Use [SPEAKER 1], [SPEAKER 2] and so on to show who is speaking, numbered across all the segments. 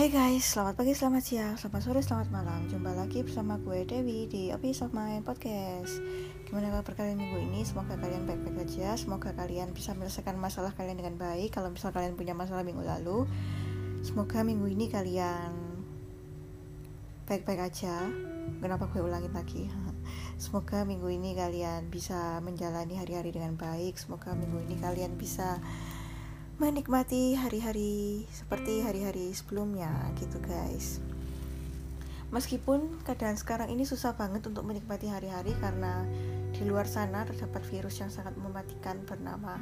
[SPEAKER 1] Hey guys, selamat pagi, selamat siang, selamat sore, selamat malam. Jumpa lagi bersama gue Dewi di Office of My Podcast. Gimana kabar kalian minggu ini? Semoga kalian baik-baik aja. Semoga kalian bisa menyelesaikan masalah kalian dengan baik. Kalau misal kalian punya masalah minggu lalu Semoga minggu ini kalian baik-baik aja. Kenapa gue ulangin lagi? Semoga minggu ini kalian bisa menjalani hari-hari dengan baik. Semoga minggu ini kalian bisa menikmati hari-hari seperti hari-hari sebelumnya gitu guys. Meskipun keadaan sekarang ini susah banget untuk menikmati hari-hari karena di luar sana terdapat virus yang sangat mematikan bernama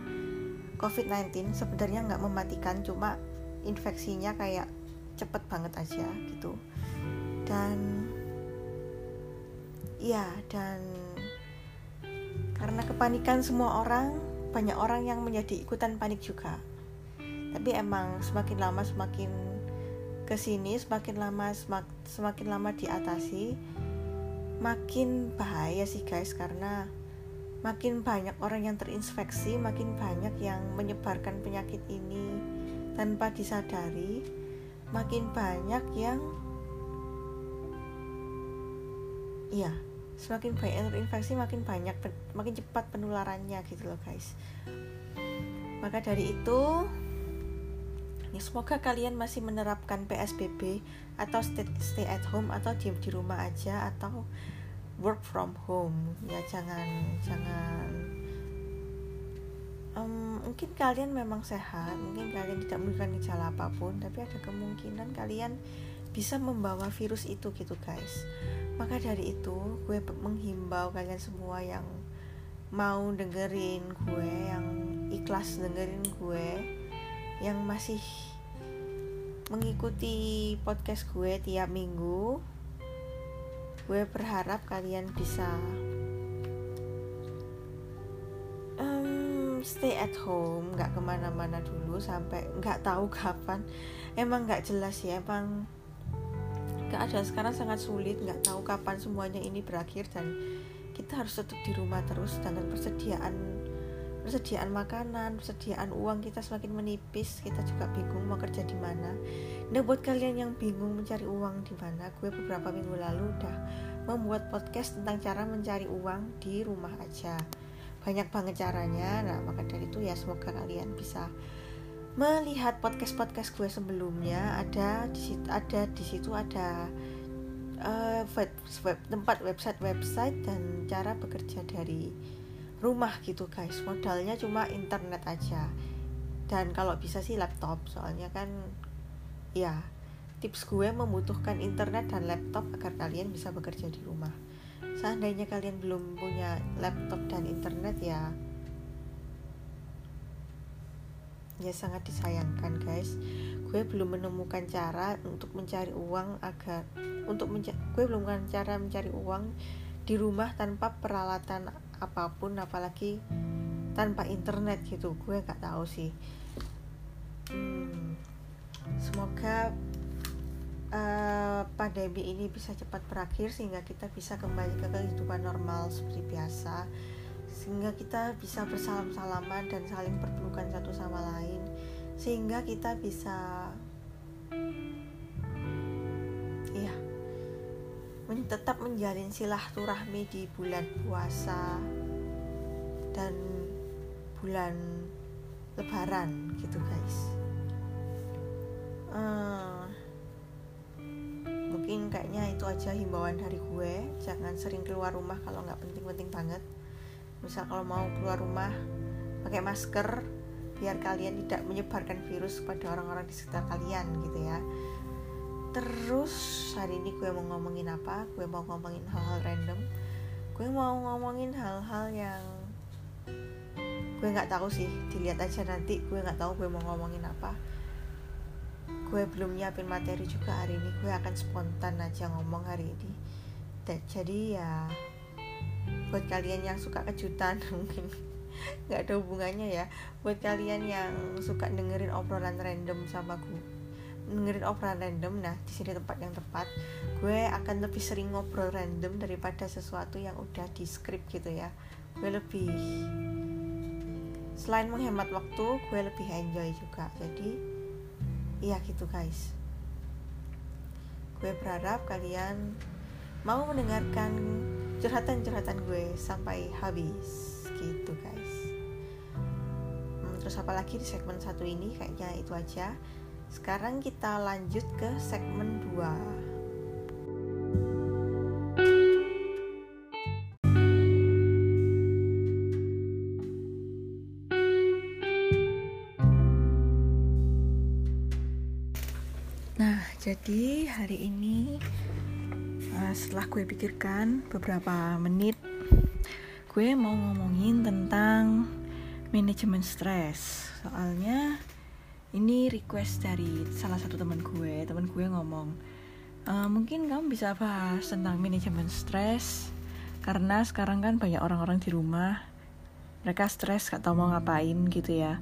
[SPEAKER 1] COVID-19 sebenarnya nggak mematikan cuma infeksinya kayak cepet banget aja gitu. Dan ya dan karena kepanikan semua orang banyak orang yang menjadi ikutan panik juga tapi emang semakin lama semakin ke sini semakin lama semak, semakin lama diatasi makin bahaya sih guys karena makin banyak orang yang terinfeksi makin banyak yang menyebarkan penyakit ini tanpa disadari makin banyak yang iya semakin banyak yang terinfeksi makin banyak makin cepat penularannya gitu loh guys. Maka dari itu Ya, semoga kalian masih menerapkan PSBB atau stay, stay at home atau diam di rumah aja atau work from home. Ya jangan jangan um, mungkin kalian memang sehat, mungkin kalian tidak menunjukkan gejala apa pun, tapi ada kemungkinan kalian bisa membawa virus itu gitu guys. Maka dari itu gue menghimbau kalian semua yang mau dengerin gue, yang ikhlas dengerin gue yang masih mengikuti podcast gue tiap minggu. Gue berharap kalian bisa um, stay at home nggak ke mana-mana dulu sampai nggak tahu kapan. Emang nggak jelas ya emang keadaan sekarang sangat sulit nggak tahu kapan semuanya ini berakhir dan kita harus tetap di rumah terus dengan persediaan persediaan makanan, persediaan uang kita semakin menipis, kita juga bingung mau kerja di mana. Nah, buat kalian yang bingung mencari uang di mana, gue beberapa minggu lalu udah membuat podcast tentang cara mencari uang di rumah aja. Banyak banget caranya. Nah, maka dari itu ya semoga kalian bisa melihat podcast-podcast gue sebelumnya ada di situ ada di situ ada uh, web, web, tempat website-website dan cara bekerja dari rumah gitu guys. Modalnya cuma internet aja. Dan kalau bisa sih laptop soalnya kan ya tips gue membutuhkan internet dan laptop agar kalian bisa bekerja di rumah. Seandainya kalian belum punya laptop dan internet ya ya sangat disayangkan guys. Gue belum menemukan cara untuk mencari uang agar untuk gue belum menemukan cara mencari uang di rumah tanpa peralatan apa pun apalagi tanpa internet gitu. Gue gak tahu sih. Semoga uh, pandemi ini bisa cepat berakhir sehingga kita bisa kembali ke kehidupan normal seperti biasa. Sehingga kita bisa bersalam-salaman dan saling berpelukan satu sama lain. Sehingga kita bisa men tetap menjalin silaturahmi di bulan puasa dan bulan lebaran gitu guys. Uh, mungkin kayaknya itu aja himbauan dari gue. Jangan sering keluar rumah kalau nggak penting-penting banget. Misal kalau mau keluar rumah pakai masker biar kalian tidak menyebarkan virus kepada orang-orang di sekitar kalian gitu ya terus hari ini gue mau ngomongin apa? Gue mau ngomongin hal-hal random. Gue mau ngomongin hal-hal yang gue nggak tahu sih. Dilihat aja nanti gue nggak tahu gue mau ngomongin apa. Gue belum nyiapin materi juga hari ini. Gue akan spontan aja ngomong hari ini. Dan, jadi ya buat kalian yang suka kejutan mungkin nggak ada hubungannya ya. Buat kalian yang suka dengerin obrolan random sama gue dengerin obrolan random nah di sini tempat yang tepat gue akan lebih sering ngobrol random daripada sesuatu yang udah di script gitu ya. Gue lebih selain menghemat waktu gue lebih enjoy juga. Jadi iya gitu guys. Gue berharap kalian mau mendengarkan curhatan-curhatan gue sampai habis gitu guys. Hmm, terus apalagi di segmen satu ini? Kayaknya itu aja sekarang kita lanjut ke segmen 2 Jadi hari ini uh, setelah gue pikirkan beberapa menit, gue mau ngomongin tentang manajemen stres. Soalnya ini request dari salah satu teman gue. Teman gue ngomong, e, mungkin kamu bisa bahas tentang manajemen stres karena sekarang kan banyak orang-orang di rumah, mereka stres gak tau mau ngapain gitu ya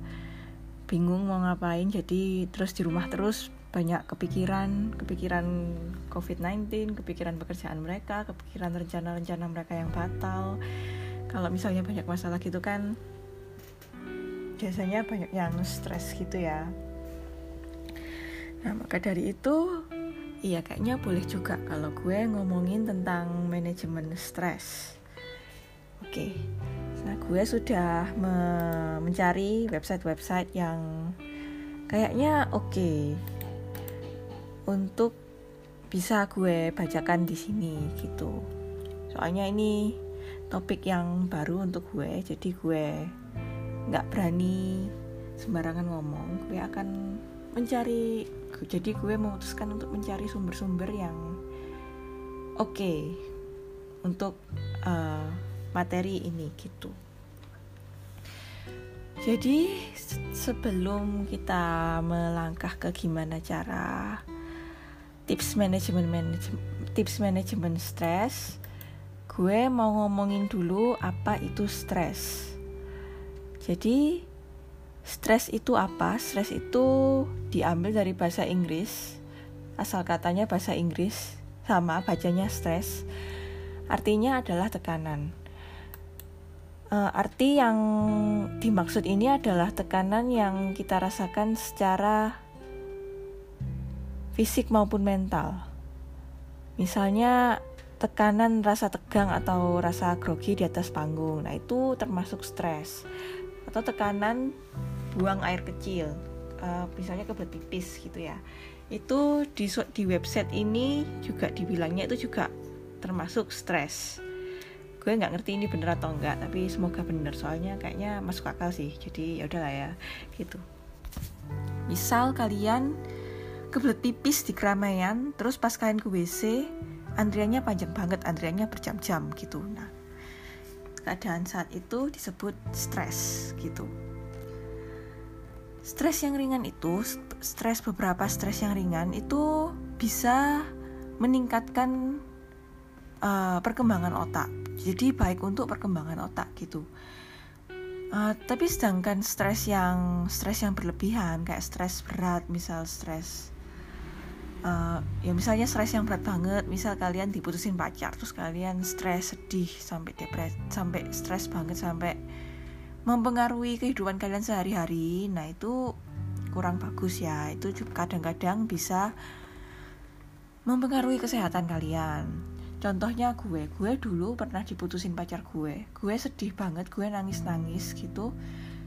[SPEAKER 1] bingung mau ngapain jadi terus di rumah terus banyak kepikiran, kepikiran COVID-19, kepikiran pekerjaan mereka, kepikiran rencana-rencana mereka yang batal. Kalau misalnya banyak masalah gitu kan biasanya banyak yang stres gitu ya. Nah, maka dari itu iya kayaknya boleh juga kalau gue ngomongin tentang manajemen stres. Oke. Nah, gue sudah me mencari website-website yang kayaknya oke untuk bisa gue bacakan di sini gitu. Soalnya ini topik yang baru untuk gue, jadi gue nggak berani sembarangan ngomong. Gue akan mencari, jadi gue memutuskan untuk mencari sumber-sumber yang oke okay untuk uh, materi ini gitu. Jadi sebelum kita melangkah ke gimana cara tips manajemen tips manajemen stres gue mau ngomongin dulu apa itu stres jadi stres itu apa stres itu diambil dari bahasa Inggris asal katanya bahasa Inggris sama bacanya stres artinya adalah tekanan uh, arti yang dimaksud ini adalah tekanan yang kita rasakan secara fisik maupun mental. Misalnya tekanan rasa tegang atau rasa grogi di atas panggung. Nah, itu termasuk stres. Atau tekanan buang air kecil. Uh, misalnya kebelet pipis gitu ya. Itu di di website ini juga dibilangnya itu juga termasuk stres. Gue nggak ngerti ini bener atau enggak, tapi semoga bener soalnya kayaknya masuk akal sih. Jadi ya udahlah ya, gitu. Misal kalian kebelet pipis di keramaian terus pas kalian ke WC antriannya panjang banget antriannya berjam-jam gitu nah keadaan saat itu disebut stres gitu. Stres yang ringan itu stres beberapa stres yang ringan itu bisa meningkatkan uh, perkembangan otak. Jadi baik untuk perkembangan otak gitu. Uh, tapi sedangkan stres yang stres yang berlebihan kayak stres berat misal stres uh, ya misalnya stres yang berat banget misal kalian diputusin pacar terus kalian stres sedih sampai depresi sampai stres banget sampai mempengaruhi kehidupan kalian sehari-hari nah itu kurang bagus ya. Itu kadang-kadang bisa mempengaruhi kesehatan kalian. Contohnya gue gue dulu pernah diputusin pacar gue. Gue sedih banget gue nangis-nangis gitu.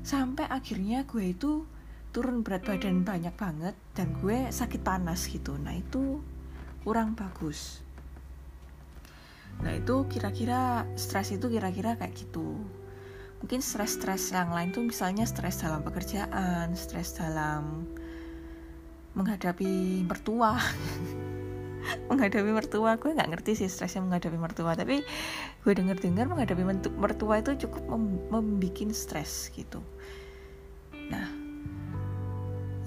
[SPEAKER 1] Sampai akhirnya gue itu turun berat badan banyak banget dan gue sakit panas gitu. Nah itu kurang bagus. Nah itu kira-kira stres itu kira-kira kayak gitu. Mungkin stres-stres yang lain tuh misalnya stres dalam pekerjaan stres dalam menghadapi mertua. Menghadapi mertua gue nggak ngerti sih stresnya menghadapi mertua. Tapi gue denger dengar menghadapi mertua itu cukup mem membuat stres gitu. Nah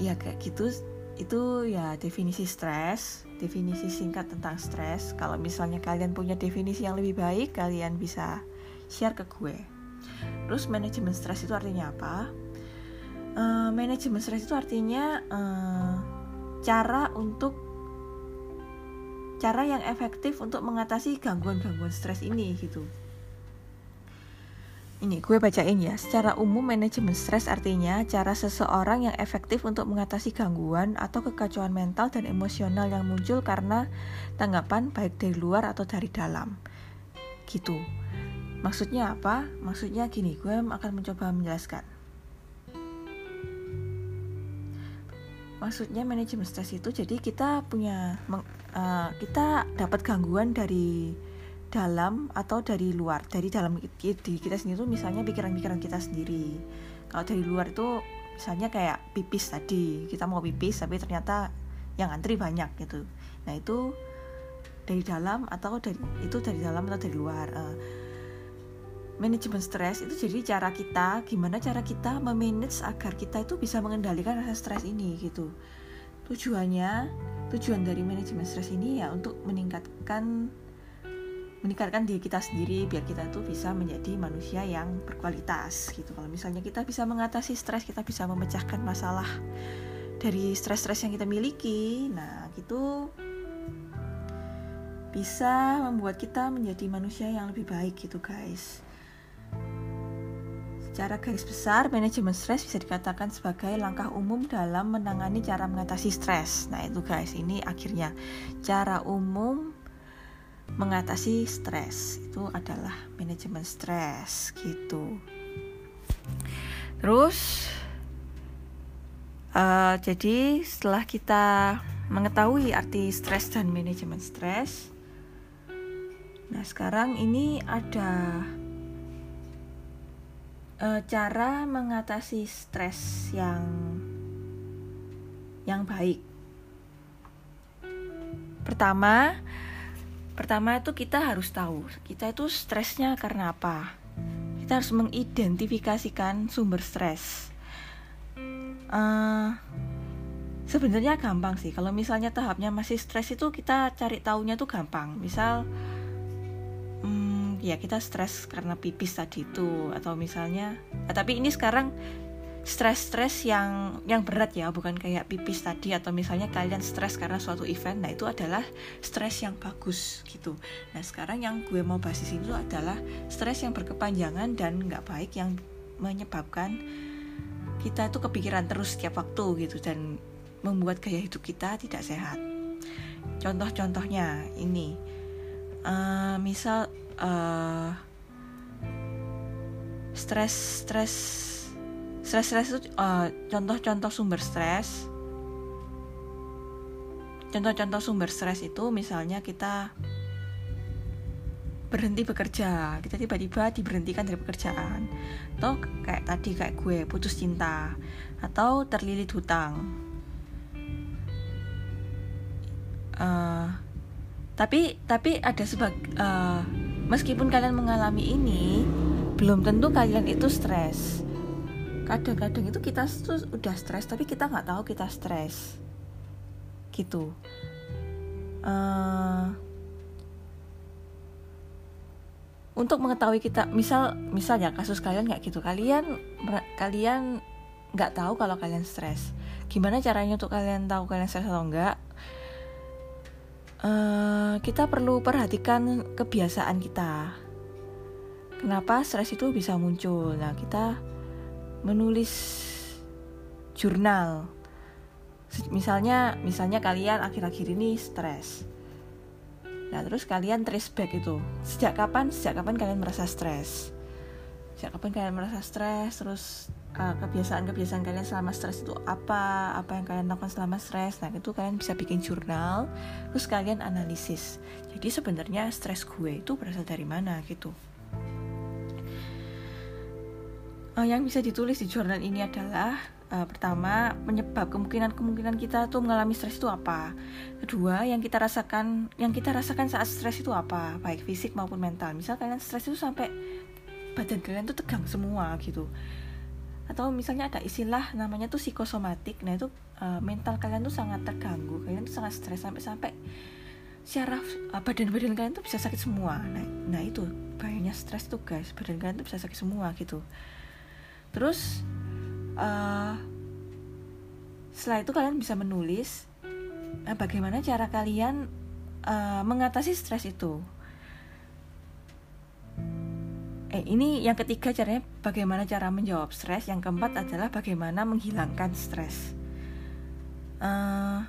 [SPEAKER 1] ya kayak gitu itu ya definisi stres definisi singkat tentang stres. Kalau misalnya kalian punya definisi yang lebih baik kalian bisa share ke gue. Terus manajemen stres itu artinya apa? Uh, manajemen stres itu artinya uh, cara untuk cara yang efektif untuk mengatasi gangguan-gangguan stres ini gitu ini gue bacain ya. Secara umum manajemen stres artinya cara seseorang yang efektif untuk mengatasi gangguan atau kekacauan mental dan emosional yang muncul karena tanggapan baik dari luar atau dari dalam. Gitu. Maksudnya apa? Maksudnya gini, gue akan mencoba menjelaskan. Maksudnya manajemen stres itu jadi kita punya uh, kita dapat gangguan dari dalam atau dari luar dari dalam diri kita sendiri itu misalnya pikiran-pikiran kita sendiri. Kalau dari luar itu misalnya kayak pipis tadi kita mau pipis tapi ternyata yang antri banyak gitu. Nah itu dari dalam atau dari itu dari dalam atau dari luar uh, manajemen stres itu jadi cara kita gimana cara kita memanage agar kita itu bisa mengendalikan rasa stres ini gitu. Tujuannya tujuan dari manajemen stres ini ya untuk meningkatkan meningkatkan diri kita sendiri biar kita tuh bisa menjadi manusia yang berkualitas gitu. Kalau misalnya kita bisa mengatasi stres kita bisa memecahkan masalah dari stres-stres yang kita miliki nah gitu bisa membuat kita menjadi manusia yang lebih baik gitu guys. Secara garis besar, manajemen stres bisa dikatakan sebagai langkah umum dalam menangani cara mengatasi stres. Nah, itu guys, ini akhirnya. Cara umum mengatasi stres. Itu adalah manajemen stres gitu. Terus uh, jadi setelah kita mengetahui arti stres dan manajemen stres nah sekarang ini ada uh, cara mengatasi stres yang yang baik. Pertama Pertama itu kita harus tahu kita itu stresnya karena apa. Kita harus mengidentifikasikan sumber stres. Uh, Sebenarnya gampang sih. Kalau misalnya tahapnya masih stres itu kita cari taunya tuh gampang. Misal, hmm, ya kita stres karena pipis tadi itu, atau misalnya. Nah, tapi ini sekarang stres-stres yang yang berat ya bukan kayak pipis tadi atau misalnya kalian stres karena suatu event nah itu adalah stres yang bagus gitu. Nah sekarang yang gue mau bahas di sini itu adalah stres yang berkepanjangan dan nggak baik yang menyebabkan kita itu kepikiran terus setiap waktu gitu dan membuat gaya hidup kita tidak sehat. Contoh-contohnya ini uh, misal uh, stres stres Stres-stres itu uh, contoh-contoh sumber stres. Contoh-contoh sumber stres itu misalnya kita berhenti bekerja, kita tiba-tiba diberhentikan dari pekerjaan. Atau kayak tadi kayak gue putus cinta atau terlilit hutang. Uh, tapi tapi ada sebab uh, meskipun kalian mengalami ini belum tentu kalian itu stres kadang-kadang itu kita tuh udah stres tapi kita nggak tahu kita stres. Gitu. Uh, untuk mengetahui kita misal misalnya kasus kalian nggak gitu kalian kalian nggak tahu kalau kalian stres. Gimana caranya untuk kalian tahu kalian stres atau enggak uh, kita perlu perhatikan kebiasaan kita. Kenapa stres itu bisa muncul? Nah kita menulis jurnal. Misalnya, misalnya kalian akhir-akhir ini stres. Nah, terus kalian trace back itu. Sejak kapan? Sejak kapan kalian merasa stres? Sejak kapan kalian merasa stres? Terus uh, kebiasaan-kebiasaan kalian selama stres itu apa? Apa yang kalian lakukan selama stres? Nah, itu kalian bisa bikin jurnal, terus kalian analisis. Jadi sebenarnya stres gue itu berasal dari mana gitu uh, yang bisa ditulis di jurnal ini adalah uh, pertama penyebab kemungkinan-kemungkinan kita tuh mengalami stres itu apa. Kedua yang kita rasakan yang kita rasakan saat stres itu apa baik fisik maupun mental. Misal kalian stres itu sampai badan kalian tuh tegang semua gitu. Atau misalnya ada istilah namanya tuh psikosomatik. Nah itu uh, mental kalian tuh sangat terganggu. Kalian tuh sangat stres sampai-sampai syaraf badan-badan kalian tuh bisa sakit semua. Nah, nah itu bahayanya stres tuh guys. Badan kalian tuh bisa sakit semua gitu terus uh, setelah itu kalian bisa menulis uh, bagaimana cara kalian uh, mengatasi stres itu. Eh ini yang ketiga caranya bagaimana cara menjawab stres. Yang keempat adalah bagaimana menghilangkan stres. Uh,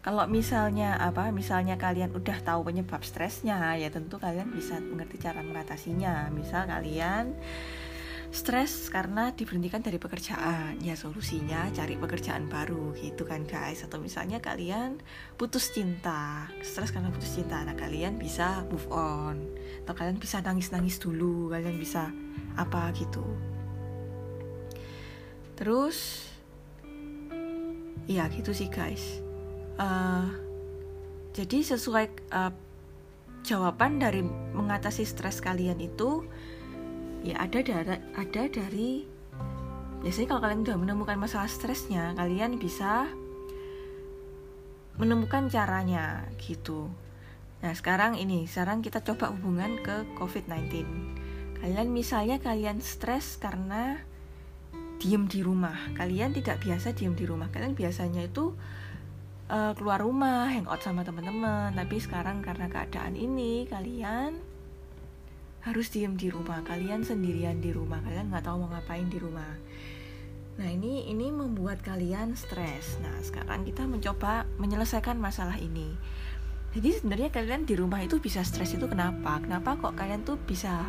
[SPEAKER 1] kalau misalnya apa misalnya kalian udah tahu penyebab stresnya ya tentu kalian bisa mengerti cara mengatasinya. Misal kalian stres karena diberhentikan dari pekerjaan. Ya solusinya cari pekerjaan baru gitu kan guys. Atau misalnya kalian putus cinta stres karena putus cinta. Nah kalian bisa move on. Atau kalian bisa nangis-nangis dulu kalian bisa apa gitu. Terus ya gitu sih guys uh, jadi sesuai uh, jawaban dari mengatasi stres kalian itu ya ada dari ada dari biasanya kalau kalian sudah menemukan masalah stresnya kalian bisa menemukan caranya gitu. Nah sekarang ini sekarang kita coba hubungan ke COVID-19 kalian misalnya kalian stres karena diem di rumah. Kalian tidak biasa diem di rumah. Kalian biasanya itu uh, keluar rumah hangout sama teman-teman. Tapi sekarang karena keadaan ini kalian harus diem di rumah. Kalian sendirian di rumah. Kalian nggak tahu mau ngapain di rumah. Nah ini ini membuat kalian stres. Nah sekarang kita mencoba menyelesaikan masalah ini. Jadi sebenarnya kalian di rumah itu bisa stres itu kenapa? Kenapa kok kalian tuh bisa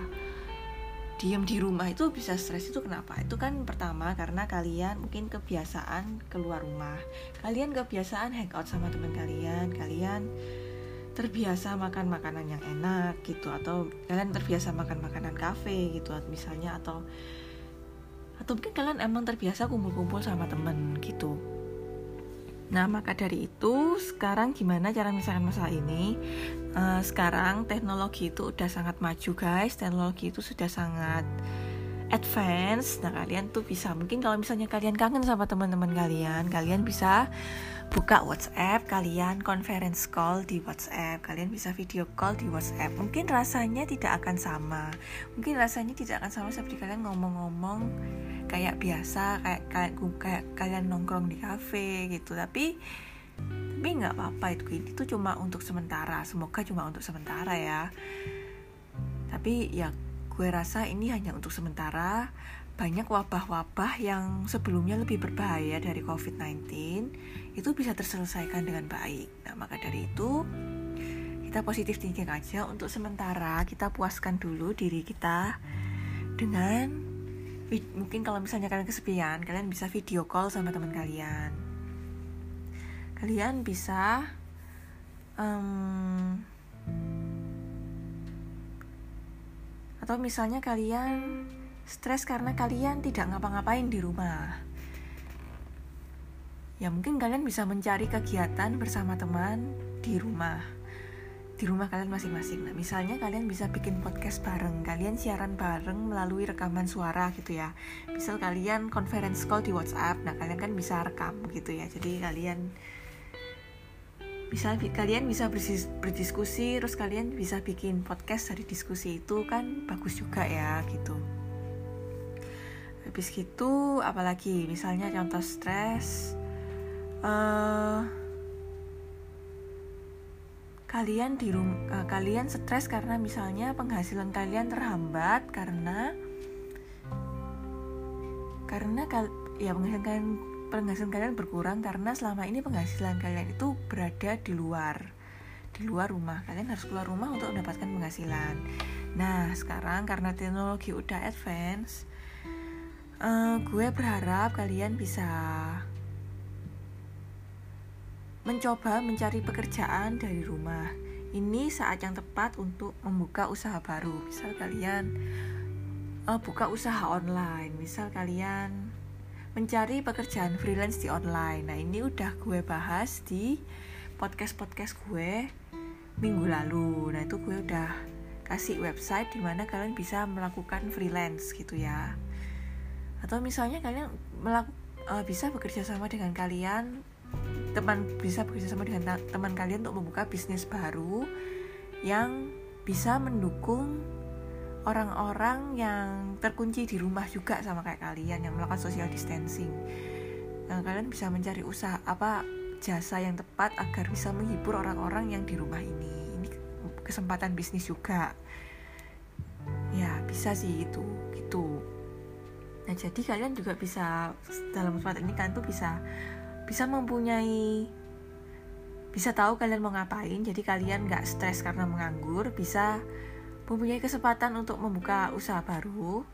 [SPEAKER 1] diem di rumah itu bisa stres itu kenapa? Itu kan pertama karena kalian mungkin kebiasaan keluar rumah. Kalian kebiasaan hangout sama teman kalian kalian terbiasa makan makanan yang enak gitu atau kalian terbiasa makan makanan kafe gitu misalnya atau atau mungkin kalian emang terbiasa kumpul-kumpul sama temen gitu Nah, maka dari itu, sekarang gimana cara menyelesaikan masalah ini? Uh, sekarang teknologi itu udah sangat maju, guys. Teknologi itu sudah sangat advance. Nah, kalian tuh bisa mungkin kalau misalnya kalian kangen sama teman-teman kalian, kalian bisa buka WhatsApp, kalian conference call di WhatsApp, kalian bisa video call di WhatsApp. Mungkin rasanya tidak akan sama, mungkin rasanya tidak akan sama seperti kalian ngomong-ngomong kayak biasa, kayak kayak, kayak kalian nongkrong di cafe gitu. Tapi tapi nggak apa-apa itu itu cuma untuk sementara. Semoga cuma untuk sementara ya. Tapi ya gue rasa ini hanya untuk sementara banyak wabah-wabah yang sebelumnya lebih berbahaya dari COVID-19 itu bisa terselesaikan dengan baik. Nah, maka dari itu kita positif thinking aja untuk sementara kita puaskan dulu diri kita dengan mungkin kalau misalnya kalian kesepian, kalian bisa video call sama teman kalian. Kalian bisa um, atau misalnya kalian stres karena kalian tidak ngapa-ngapain di rumah. Ya mungkin kalian bisa mencari kegiatan bersama teman di rumah. Di rumah kalian masing-masing. Nah, misalnya kalian bisa bikin podcast bareng, kalian siaran bareng melalui rekaman suara gitu ya. Misal kalian conference call di WhatsApp, nah kalian kan bisa rekam gitu ya. Jadi kalian bisa kalian bisa berdiskusi terus kalian bisa bikin podcast dari diskusi itu kan bagus juga ya gitu. Habis gitu apalagi? Misalnya contoh stres uh, kalian di rum uh, kalian stres karena misalnya penghasilan kalian terhambat karena karena kal ya penghasilan kalian penghasilan kalian berkurang karena selama ini penghasilan kalian itu berada di luar di luar rumah kalian harus keluar rumah untuk mendapatkan penghasilan nah sekarang karena teknologi udah advance uh, gue berharap kalian bisa mencoba mencari pekerjaan dari rumah. Ini saat yang tepat untuk membuka usaha baru. Misal kalian uh, buka usaha online, misal kalian mencari pekerjaan freelance di online. Nah, ini udah gue bahas di podcast-podcast gue minggu lalu. Nah, itu gue udah kasih website di mana kalian bisa melakukan freelance gitu ya atau misalnya kalian melakukan uh, bisa bekerja sama dengan kalian teman bisa bekerja sama dengan teman kalian untuk membuka bisnis baru yang bisa mendukung orang-orang yang terkunci di rumah juga sama kayak kalian yang melakukan social distancing. Nah, kalian bisa mencari usaha apa jasa yang tepat agar bisa menghibur orang-orang yang di rumah ini. Ini kesempatan bisnis juga. bisa sih itu gitu nah jadi kalian juga bisa dalam kesempatan ini kalian tuh bisa bisa mempunyai bisa tahu kalian mau ngapain jadi kalian nggak stres karena menganggur bisa mempunyai kesempatan untuk membuka usaha baru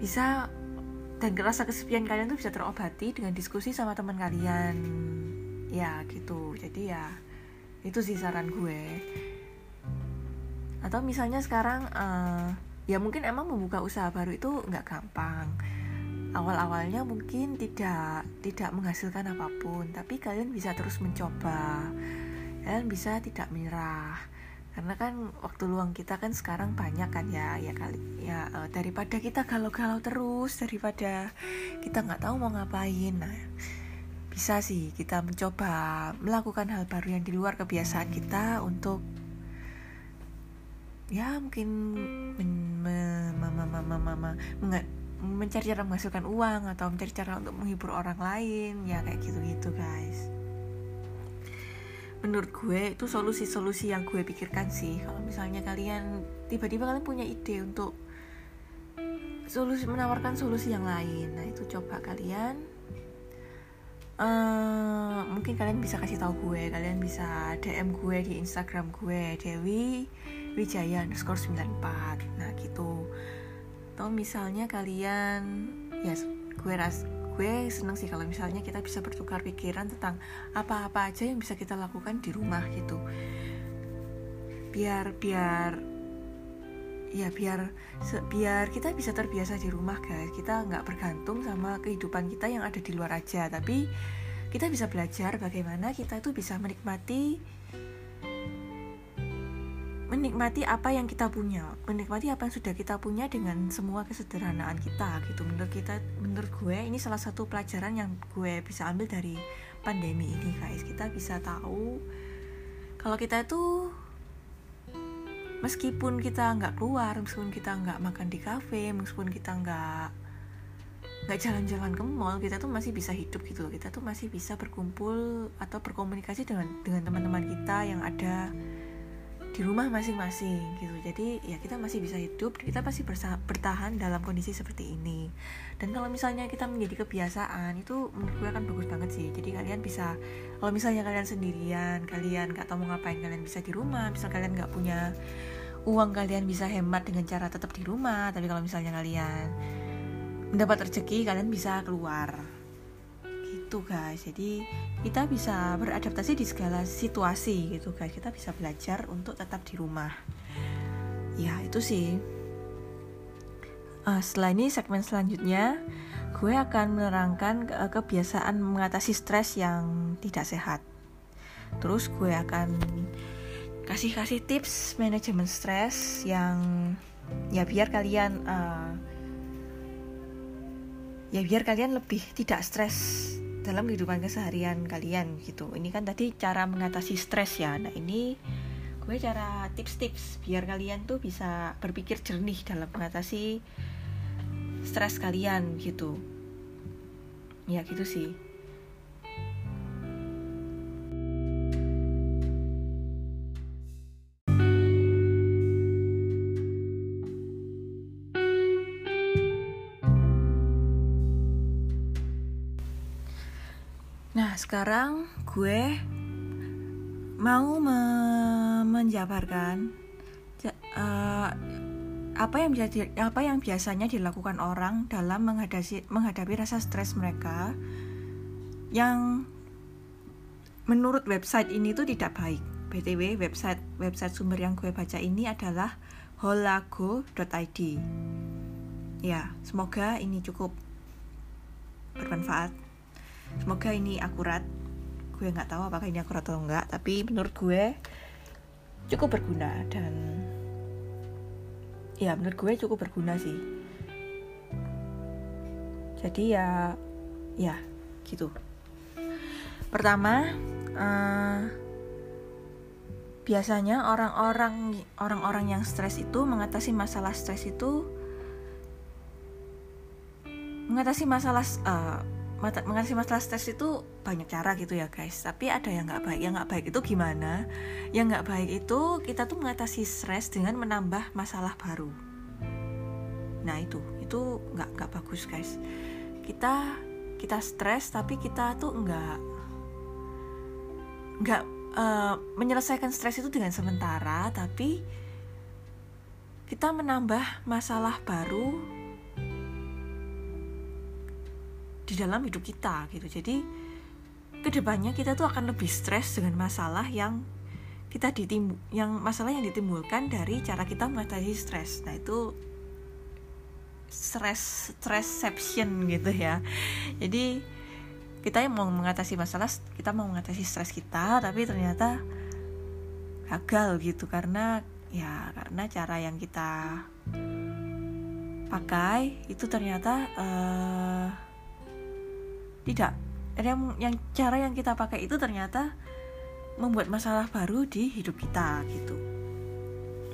[SPEAKER 1] bisa dan rasa kesepian kalian tuh bisa terobati dengan diskusi sama teman kalian. Ya gitu. Jadi ya itu sih saran gue. Atau misalnya sekarang uh, ya mungkin emang membuka usaha baru itu nggak gampang. Awal-awalnya mungkin tidak tidak menghasilkan apa pun tapi kalian bisa terus mencoba. Kalian bisa tidak menyerah karena kan waktu luang kita kan sekarang banyak kan ya ya kali ya uh, daripada kita galau-galau terus daripada kita nggak tahu mau ngapain. Nah bisa sih kita mencoba melakukan hal baru yang di luar kebiasaan kita untuk ya mungkin men, me, me, me, me, me, me, me, me, mencari cara menghasilkan uang atau mencari cara untuk menghibur orang lain ya kayak gitu-gitu guys menurut gue itu solusi-solusi yang gue pikirkan sih. Kalau misalnya kalian tiba-tiba kalian punya ide untuk solusi menawarkan solusi yang lain nah itu coba kalian uh, mungkin kalian bisa kasih tahu gue kalian bisa DM gue di Instagram gue Dewi Wijaya underscore 94 nah gitu. Atau misalnya kalian ya gue ras gue seneng sih kalau misalnya kita bisa bertukar pikiran tentang apa-apa aja yang bisa kita lakukan di rumah gitu. Biar biar ya biar biar kita bisa terbiasa di rumah guys. Kita nggak bergantung sama kehidupan kita yang ada di luar aja. Tapi kita bisa belajar bagaimana kita itu bisa menikmati menikmati apa yang kita punya menikmati apa yang sudah kita punya dengan semua kesederhanaan kita gitu. Menurut kita menurut gue ini salah satu pelajaran yang gue bisa ambil dari pandemi ini guys. Kita bisa tahu kalau kita itu meskipun kita nggak keluar meskipun kita nggak makan di kafe meskipun kita nggak nggak jalan-jalan ke mall kita tuh masih bisa hidup gitu kita tuh masih bisa berkumpul atau berkomunikasi dengan dengan teman-teman kita yang ada di rumah masing-masing gitu. Jadi ya kita masih bisa hidup kita pasti bertahan dalam kondisi seperti ini. Dan kalau misalnya kita menjadi kebiasaan itu menurut gue akan bagus banget sih. Jadi kalian bisa kalau misalnya kalian sendirian kalian gak tahu mau ngapain kalian bisa di rumah. Misal kalian nggak punya uang kalian bisa hemat dengan cara tetap di rumah. Tapi kalau misalnya kalian mendapat rezeki kalian bisa keluar gitu guys. Jadi kita bisa beradaptasi di segala situasi gitu guys. Kita bisa belajar untuk tetap di rumah. Ya itu sih. Uh, setelah ini segmen selanjutnya gue akan menerangkan ke kebiasaan mengatasi stres yang tidak sehat. Terus gue akan kasih-kasih tips manajemen stres yang ya biar kalian uh, ya biar kalian lebih tidak stres dalam kehidupan keseharian kalian gitu. Ini kan tadi cara mengatasi stres ya. Nah ini gue cara tips-tips biar kalian tuh bisa berpikir jernih dalam mengatasi stres kalian gitu. Ya gitu sih sekarang gue mau me menjabarkan uh, apa yang bisa di, apa yang biasanya dilakukan orang dalam menghadapi menghadapi rasa stres mereka yang menurut website ini tuh tidak baik. BTW website website sumber yang gue baca ini adalah holago.id. Ya, semoga ini cukup bermanfaat semoga ini akurat. Gue nggak tahu apakah ini akurat atau enggak tapi menurut gue cukup berguna dan ya menurut gue cukup berguna sih. Jadi ya ya gitu. Pertama uh, biasanya orang-orang orang-orang yang stres itu mengatasi masalah stres itu mengatasi masalah uh, mengatasi masalah stres itu banyak cara gitu ya guys. Tapi ada yang nggak baik. Yang nggak baik itu gimana? Yang nggak baik itu kita tuh mengatasi stres dengan menambah masalah baru. Nah itu. Itu nggak nggak bagus guys. Kita kita stres tapi kita tuh nggak nggak uh, menyelesaikan stres itu dengan sementara tapi kita menambah masalah baru di dalam hidup kita gitu. Jadi ke depannya kita tuh akan lebih stres dengan masalah yang kita ditimbu yang masalah yang ditimbulkan dari cara kita mengatasi stres. Nah itu stress stressception gitu ya. Jadi kita yang mau mengatasi masalah kita mau mengatasi stres kita tapi ternyata gagal gitu. Karena ya karena cara yang kita pakai itu ternyata uh, tidak. Yang yang cara yang kita pakai itu ternyata membuat masalah baru di hidup kita gitu.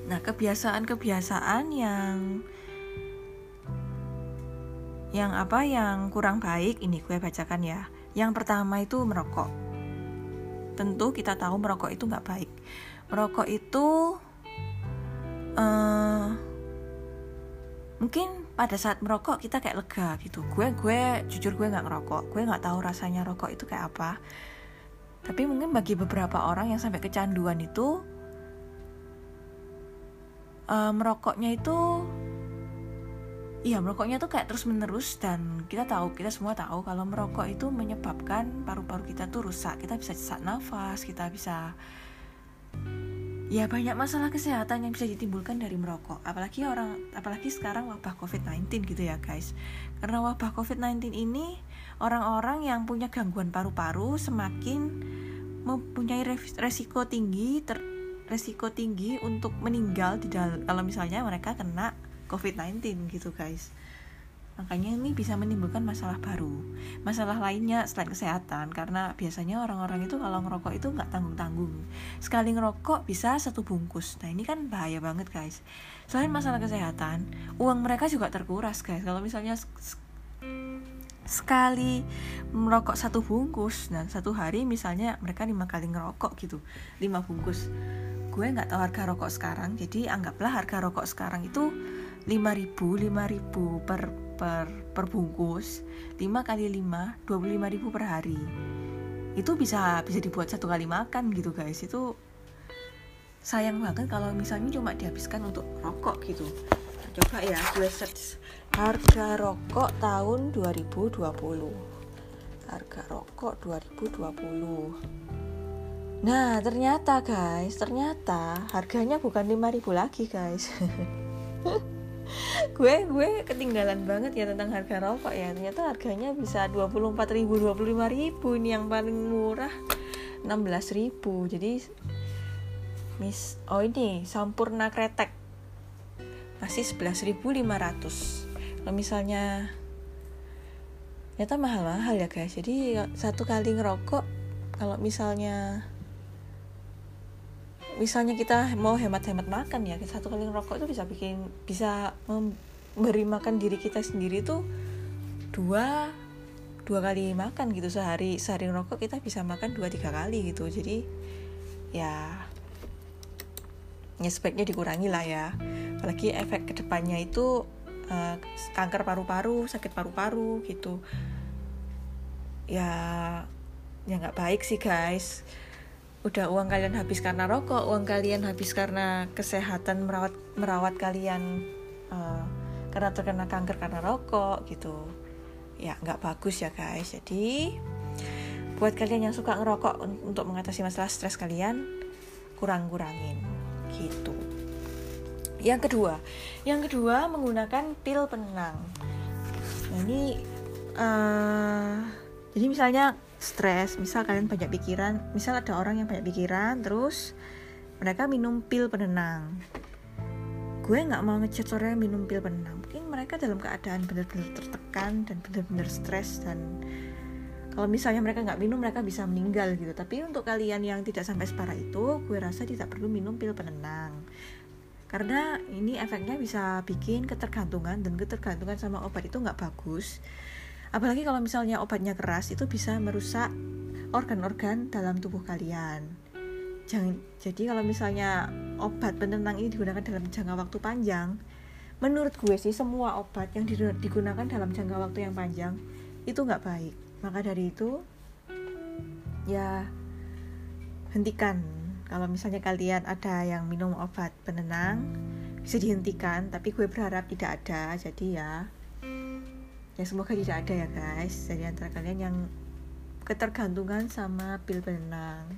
[SPEAKER 1] Nah kebiasaan-kebiasaan yang yang apa yang kurang baik ini gue bacakan ya. Yang pertama itu merokok. Tentu kita tahu merokok itu nggak baik. Merokok itu uh, mungkin pada saat merokok kita kayak lega gitu. Gue gue jujur gue nggak ngerokok. Gue nggak tahu rasanya rokok itu kayak apa. Tapi mungkin bagi beberapa orang yang sampai kecanduan itu uh, merokoknya itu iya merokoknya tuh kayak terus menerus dan kita tahu kita semua tahu kalau merokok itu menyebabkan paru-paru kita tuh rusak. Kita bisa sesak nafas kita bisa ya banyak masalah kesehatan yang bisa ditimbulkan dari merokok. Apalagi orang apalagi sekarang wabah covid-19 gitu ya guys. Karena wabah covid-19 ini orang-orang yang punya gangguan paru-paru semakin mempunyai resiko tinggi ter, resiko tinggi untuk meninggal di dalam kalau misalnya mereka kena covid-19 gitu guys Makanya ini bisa menimbulkan masalah baru. Masalah lainnya selain kesehatan, karena biasanya orang-orang itu kalau ngerokok itu nggak tanggung-tanggung. Sekali ngerokok bisa satu bungkus. Nah ini kan bahaya banget guys. Selain masalah kesehatan, uang mereka juga terkuras guys. Kalau misalnya sekali merokok satu bungkus dan satu hari misalnya mereka lima kali ngerokok gitu, lima bungkus. Gue nggak tahu harga rokok sekarang, jadi anggaplah harga rokok sekarang itu 5000 5000 per per per bungkus 5 kali 5 25 ribu per hari. Itu bisa bisa dibuat satu kali makan gitu guys. Itu sayang banget kalau misalnya cuma dihabiskan untuk rokok gitu. Coba ya gue search harga rokok tahun 2020 harga rokok 2020 nah ternyata guys ternyata harganya bukan 5000 lagi guys gue gue ketinggalan banget ya tentang harga rokok ya. Ternyata harganya bisa 24 ribu 25 ribu. Ini yang paling murah 16 ribu. Jadi mis oh ini sampurna kretek. Masih 11.500 kalau misalnya ternyata mahal-mahal ya guys. Jadi satu kali ngerokok kalau misalnya misalnya kita mau hemat-hemat makan ya satu kali ngerokok itu bisa bikin bisa memberi makan diri kita sendiri tuh dua dua kali makan gitu. Sehari sehari ngerokok kita bisa makan dua tiga kali gitu. Jadi ya ya dikurangi lah ya. Apalagi efek ke depannya itu uh, kanker paru-paru sakit paru-paru gitu. Ya ya nggak baik sih guys udah uang kalian habis karena rokok, uang kalian habis karena kesehatan merawat merawat kalian uh, karena terkena kanker karena rokok gitu. Ya nggak bagus ya guys. Jadi buat kalian yang suka ngerokok untuk mengatasi masalah stres kalian kurang-kurangin gitu. Yang kedua, yang kedua menggunakan pil penenang. Nah, ini uh, jadi misalnya stres. Misal kalian banyak pikiran misal ada orang yang banyak pikiran terus mereka minum pil penenang. Gue nggak mau ngechat orang yang minum pil penenang. Mungkin mereka dalam keadaan benar-benar tertekan dan benar-benar stres dan kalau misalnya mereka nggak minum mereka bisa meninggal gitu. Tapi untuk kalian yang tidak sampai separah itu gue rasa tidak perlu minum pil penenang. Karena ini efeknya bisa bikin ketergantungan dan ketergantungan sama obat itu nggak bagus Apalagi kalau misalnya obatnya keras itu bisa merusak organ-organ dalam tubuh kalian. Jangan, jadi kalau misalnya obat penenang ini digunakan dalam jangka waktu panjang, menurut gue sih semua obat yang digunakan dalam jangka waktu yang panjang itu nggak baik. Maka dari itu ya hentikan. Kalau misalnya kalian ada yang minum obat penenang bisa dihentikan tapi gue berharap tidak ada. Jadi ya ya semoga tidak ada ya guys jadi antara kalian yang ketergantungan sama pil penenang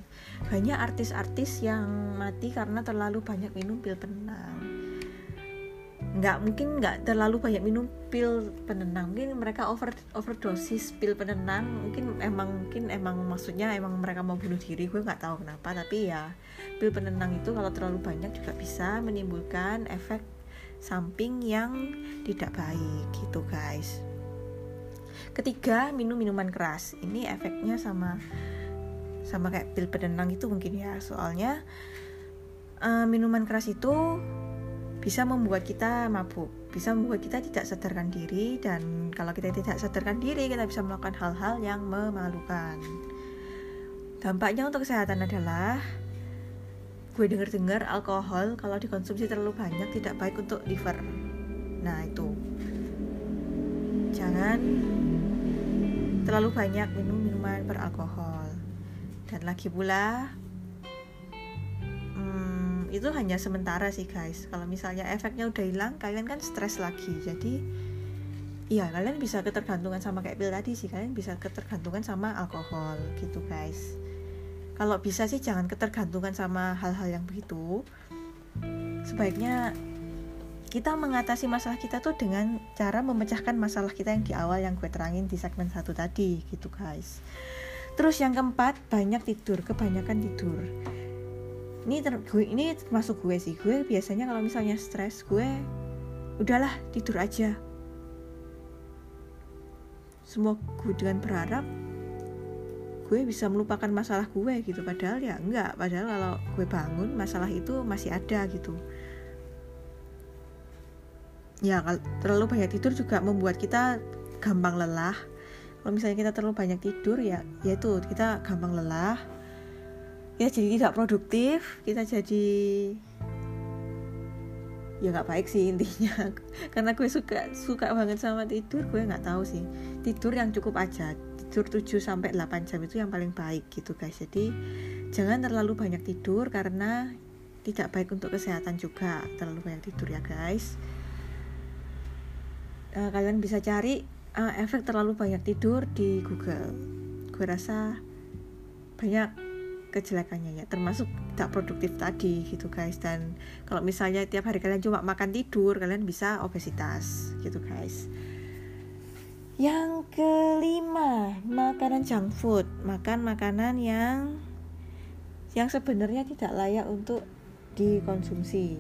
[SPEAKER 1] banyak artis-artis yang mati karena terlalu banyak minum pil penenang nggak mungkin nggak terlalu banyak minum pil penenang mungkin mereka over overdosis pil penenang mungkin emang mungkin emang maksudnya emang mereka mau bunuh diri gue nggak tahu kenapa. Tapi ya pil penenang itu kalau terlalu banyak juga bisa menimbulkan efek samping yang tidak baik gitu guys ketiga minum minuman keras ini efeknya sama sama kayak pil penenang itu mungkin ya soalnya uh, minuman keras itu bisa membuat kita mabuk, bisa membuat kita tidak sadarkan diri dan kalau kita tidak sadarkan diri kita bisa melakukan hal-hal yang memalukan. Dampaknya untuk kesehatan adalah gue denger-dengar alkohol kalau dikonsumsi terlalu banyak tidak baik untuk liver. Nah, itu. Jangan terlalu banyak minum minuman beralkohol. Dan lagi pula itu hanya sementara sih guys. Kalau misalnya efeknya udah hilang kalian kan stres lagi. Jadi iya kalian bisa ketergantungan sama kayak pil tadi sih. Kalian bisa ketergantungan sama alkohol gitu guys. Kalau bisa sih jangan ketergantungan sama hal-hal yang begitu. Sebaiknya kita mengatasi masalah kita tuh dengan cara memecahkan masalah kita yang di awal yang gue terangin di segmen satu tadi gitu guys. Terus yang keempat banyak tidur kebanyakan tidur. Ini ter gue ini termasuk gue sih. Gue biasanya kalau misalnya stres gue udahlah tidur aja. Semua gue dengan berharap gue bisa melupakan masalah gue gitu. Padahal ya enggak. Padahal kalau gue bangun masalah itu masih ada gitu ya terlalu banyak tidur juga membuat kita gampang lelah. Kalau misalnya kita terlalu banyak tidur ya ya itu kita gampang lelah. Kita jadi tidak produktif kita jadi ya nggak baik sih intinya. Karena gue suka suka banget sama tidur gue nggak tahu sih. Tidur yang cukup aja tidur 7 sampai 8 jam itu yang paling baik gitu guys. Jadi jangan terlalu banyak tidur karena tidak baik untuk kesehatan juga terlalu banyak tidur ya guys uh, kalian bisa cari uh, efek terlalu banyak tidur di Google. Gue rasa banyak kejelekannya ya termasuk tak produktif tadi gitu guys. Dan kalau misalnya tiap hari kalian cuma makan tidur kalian bisa obesitas gitu guys. Yang kelima makanan junk food. Makan makanan yang yang sebenarnya tidak layak untuk dikonsumsi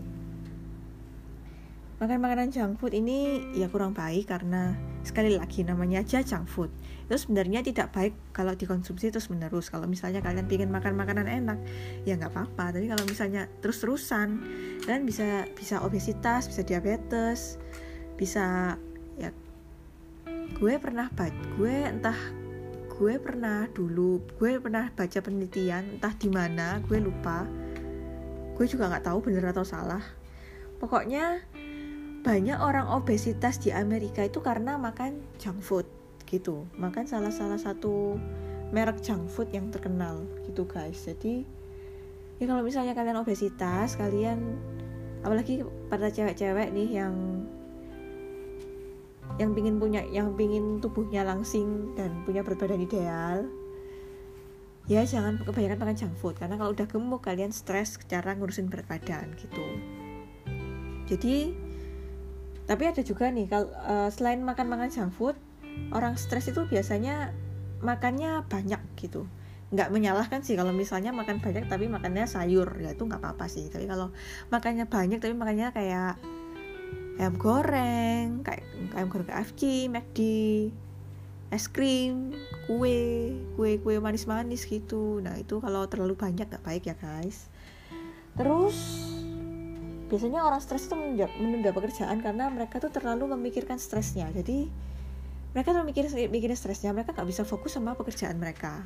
[SPEAKER 1] makan makanan junk food ini ya kurang baik karena sekali lagi namanya aja junk food. Itu sebenarnya tidak baik kalau dikonsumsi terus menerus kalau misalnya kalian ingin makan makanan enak ya nggak apa-apa. Tapi kalau misalnya terus-terusan kalian bisa bisa obesitas bisa diabetes bisa ya gue pernah baca gue entah gue pernah dulu gue pernah baca penelitian entah di mana gue lupa. Gue juga nggak tahu bener atau salah. Pokoknya banyak orang obesitas di Amerika itu karena makan junk food gitu. Makan salah salah satu merek junk food yang terkenal gitu guys. Jadi ya kalau misalnya kalian obesitas kalian apalagi pada cewek-cewek nih yang yang pingin punya yang pingin tubuhnya langsing dan punya berat badan ideal ya jangan kebanyakan makan junk food. Karena kalau udah gemuk kalian stres cara ngurusin berat badan gitu. Jadi tapi ada juga nih kalau uh, selain makan makan junk food orang stres itu biasanya makannya banyak gitu nggak menyalahkan sih kalau misalnya makan banyak tapi makannya sayur ya itu nggak apa-apa sih tapi kalau makannya banyak tapi makannya kayak ayam goreng kayak ayam goreng KFC, McD, es krim, kue, kue kue manis-manis gitu. Nah itu kalau terlalu banyak nggak baik ya guys. Terus biasanya orang stres itu menunda, menunda pekerjaan karena mereka tuh terlalu memikirkan stresnya. Jadi mereka tuh mikir stresnya mereka nggak bisa fokus sama pekerjaan mereka.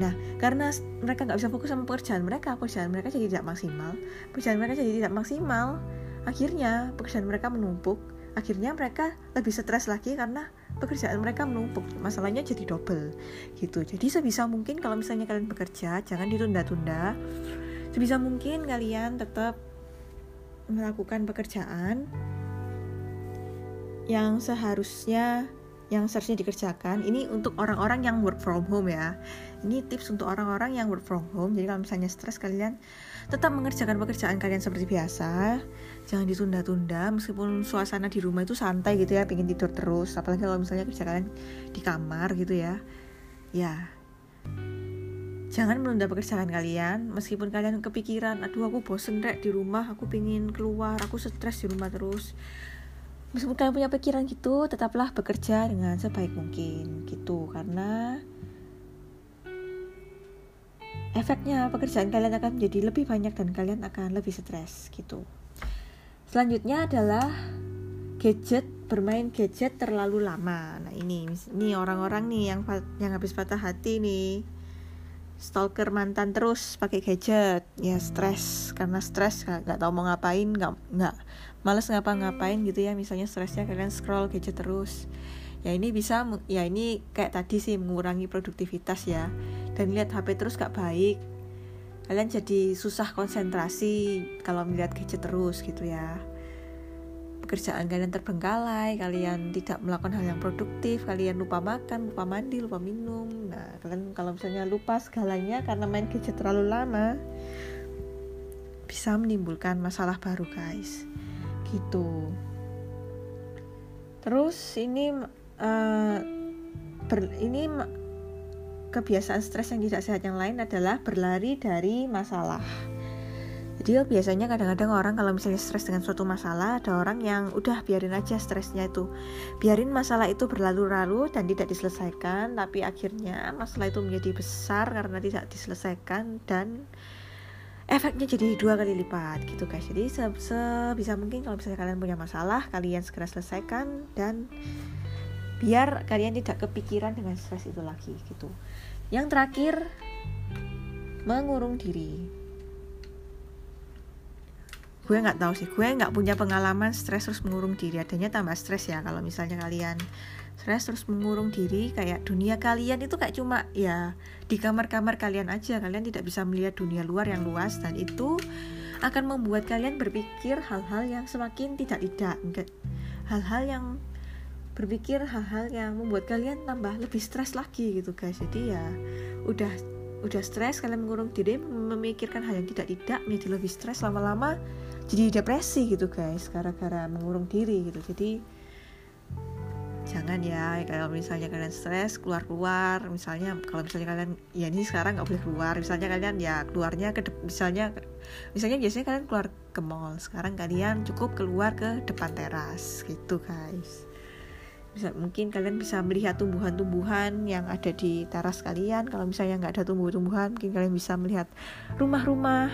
[SPEAKER 1] Nah karena mereka nggak bisa fokus sama pekerjaan mereka pekerjaan mereka jadi tidak maksimal. Pekerjaan mereka jadi tidak maksimal akhirnya pekerjaan mereka menumpuk. Akhirnya mereka lebih stres lagi karena pekerjaan mereka menumpuk. Masalahnya jadi double gitu. Jadi sebisa mungkin kalau misalnya kalian bekerja jangan ditunda-tunda. Sebisa mungkin kalian tetap melakukan pekerjaan yang seharusnya yang seharusnya dikerjakan. Ini untuk orang-orang yang work from home ya. Ini tips untuk orang-orang yang work from home. Jadi kalau misalnya stres kalian tetap mengerjakan pekerjaan kalian seperti biasa. Jangan ditunda-tunda. Meskipun suasana di rumah itu santai gitu ya pengen tidur terus. Apalagi kalau misalnya kerja kalian di kamar gitu ya. Ya jangan menunda pekerjaan kalian. Meskipun kalian kepikiran aduh aku bosen rek di rumah aku pengen keluar aku stres di rumah terus. Meskipun kalian punya pikiran gitu tetaplah bekerja dengan sebaik mungkin gitu. Karena efeknya pekerjaan kalian akan menjadi lebih banyak dan kalian akan lebih stres gitu. Selanjutnya adalah gadget bermain gadget terlalu lama. Nah ini ini orang-orang nih yang yang habis patah hati nih stalker mantan terus pakai gadget. Ya stres. Karena stres nggak tahu mau ngapain nggak nggak males ngapa-ngapain gitu ya. Misalnya stresnya kalian scroll gadget terus. Ya ini bisa ya ini kayak tadi sih mengurangi produktivitas ya. Dan lihat HP terus gak baik kalian jadi susah konsentrasi kalau melihat gadget terus gitu ya pekerjaan kalian terbengkalai kalian tidak melakukan hal yang produktif kalian lupa makan lupa mandi lupa minum. Nah kalian kalau misalnya lupa segalanya karena main gadget terlalu lama bisa menimbulkan masalah baru guys. Gitu. Terus ini uh, ber, ini kebiasaan stres yang tidak sehat yang lain adalah berlari dari masalah jadi biasanya kadang-kadang orang kalau misalnya stres dengan suatu masalah ada orang yang udah biarin aja stresnya itu. Biarin masalah itu berlalu-lalu dan tidak diselesaikan tapi akhirnya masalah itu menjadi besar karena tidak diselesaikan dan efeknya jadi dua kali lipat gitu guys. Jadi sebisa mungkin kalau misalnya kalian punya masalah kalian segera selesaikan dan biar kalian tidak kepikiran dengan stres itu lagi gitu. Yang terakhir mengurung diri gue nggak tahu sih. Gue nggak punya pengalaman stres terus mengurung diri. Adanya tambah stres ya kalau misalnya kalian stres terus mengurung diri kayak dunia kalian itu kayak cuma ya di kamar-kamar kalian aja. Kalian tidak bisa melihat dunia luar yang luas dan itu akan membuat kalian berpikir hal-hal yang semakin tidak tidak hal-hal yang berpikir hal-hal yang membuat kalian tambah lebih stres lagi gitu guys. Jadi ya udah udah stres kalian mengurung diri memikirkan hal yang tidak tidak menjadi lebih stres lama-lama jadi depresi gitu guys. Gara-gara mengurung diri gitu. Jadi jangan ya. Kalau misalnya kalian stres keluar keluar misalnya kalau misalnya kalian ya ini sekarang nggak boleh keluar. Misalnya kalian ya keluarnya ke misalnya misalnya biasanya kalian keluar ke mall. Sekarang kalian cukup keluar ke depan teras gitu guys. Bisa mungkin kalian bisa melihat tumbuhan-tumbuhan yang ada di teras kalian. Kalau misalnya nggak ada tumbuh-tumbuhan mungkin kalian bisa melihat rumah-rumah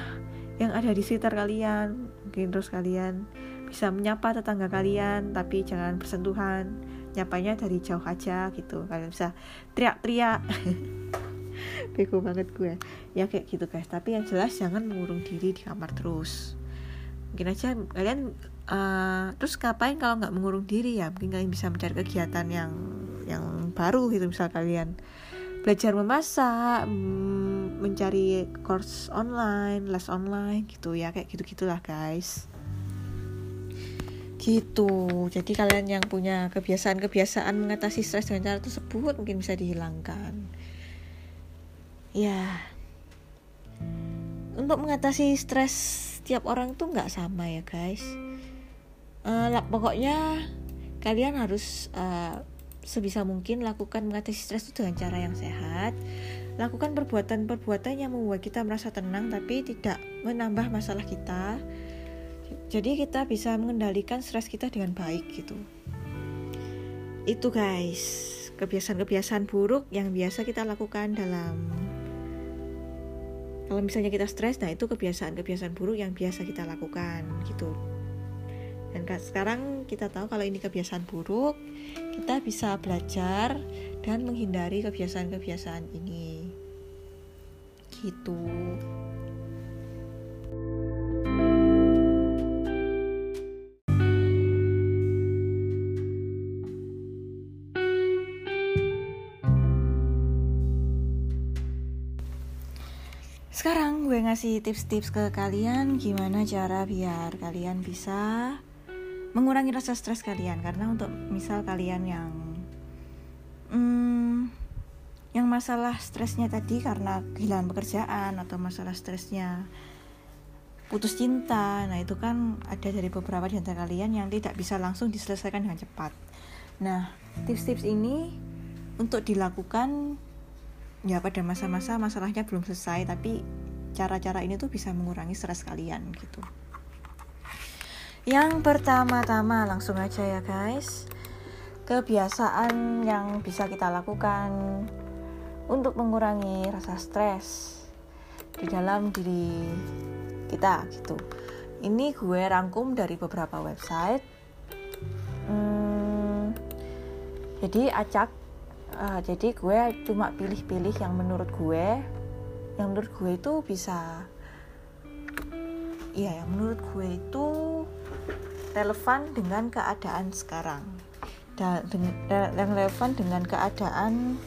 [SPEAKER 1] yang ada di sekitar kalian mungkin terus kalian bisa menyapa tetangga kalian tapi jangan bersentuhan. Nyapanya dari jauh aja gitu. Kalian bisa teriak-teriak. Bego banget gue. Ya kayak gitu guys. Tapi yang jelas jangan mengurung diri di kamar terus. Mungkin aja kalian uh, terus ngapain kalau nggak mengurung diri ya? Mungkin kalian bisa mencari kegiatan yang yang baru gitu misal kalian belajar memasak mm, mencari course online les online gitu ya kayak gitu gitulah guys. Gitu. Jadi kalian yang punya kebiasaan-kebiasaan mengatasi stres dengan cara tersebut mungkin bisa dihilangkan. Ya. Untuk mengatasi stres setiap orang tuh nggak sama ya guys. Uh, pokoknya kalian harus uh, sebisa mungkin lakukan mengatasi stres itu dengan cara yang sehat lakukan perbuatan-perbuatan yang membuat kita merasa tenang tapi tidak menambah masalah kita. Jadi kita bisa mengendalikan stres kita dengan baik gitu. Itu guys kebiasaan-kebiasaan buruk yang biasa kita lakukan dalam kalau misalnya kita stres nah itu kebiasaan-kebiasaan buruk yang biasa kita lakukan gitu. Dan sekarang kita tahu kalau ini kebiasaan buruk kita bisa belajar dan menghindari kebiasaan-kebiasaan ini gitu. Sekarang gue ngasih tips-tips ke kalian gimana cara biar kalian bisa mengurangi rasa stres kalian karena untuk misal kalian yang yang masalah stresnya tadi karena kehilangan pekerjaan atau masalah stresnya putus cinta nah itu kan ada dari beberapa di antara kalian yang tidak bisa langsung diselesaikan dengan cepat. Nah tips-tips ini untuk dilakukan ya pada masa-masa masalahnya belum selesai tapi cara-cara ini tuh bisa mengurangi stres kalian gitu. Yang pertama-tama langsung aja ya guys. Kebiasaan yang bisa kita lakukan untuk mengurangi rasa stres di dalam diri kita gitu. Ini gue rangkum dari beberapa website. Hmm, jadi acak uh, jadi gue cuma pilih-pilih yang menurut gue. Yang menurut gue itu bisa iya yang menurut gue itu relevan dengan keadaan sekarang. Dan yang relevan dengan keadaan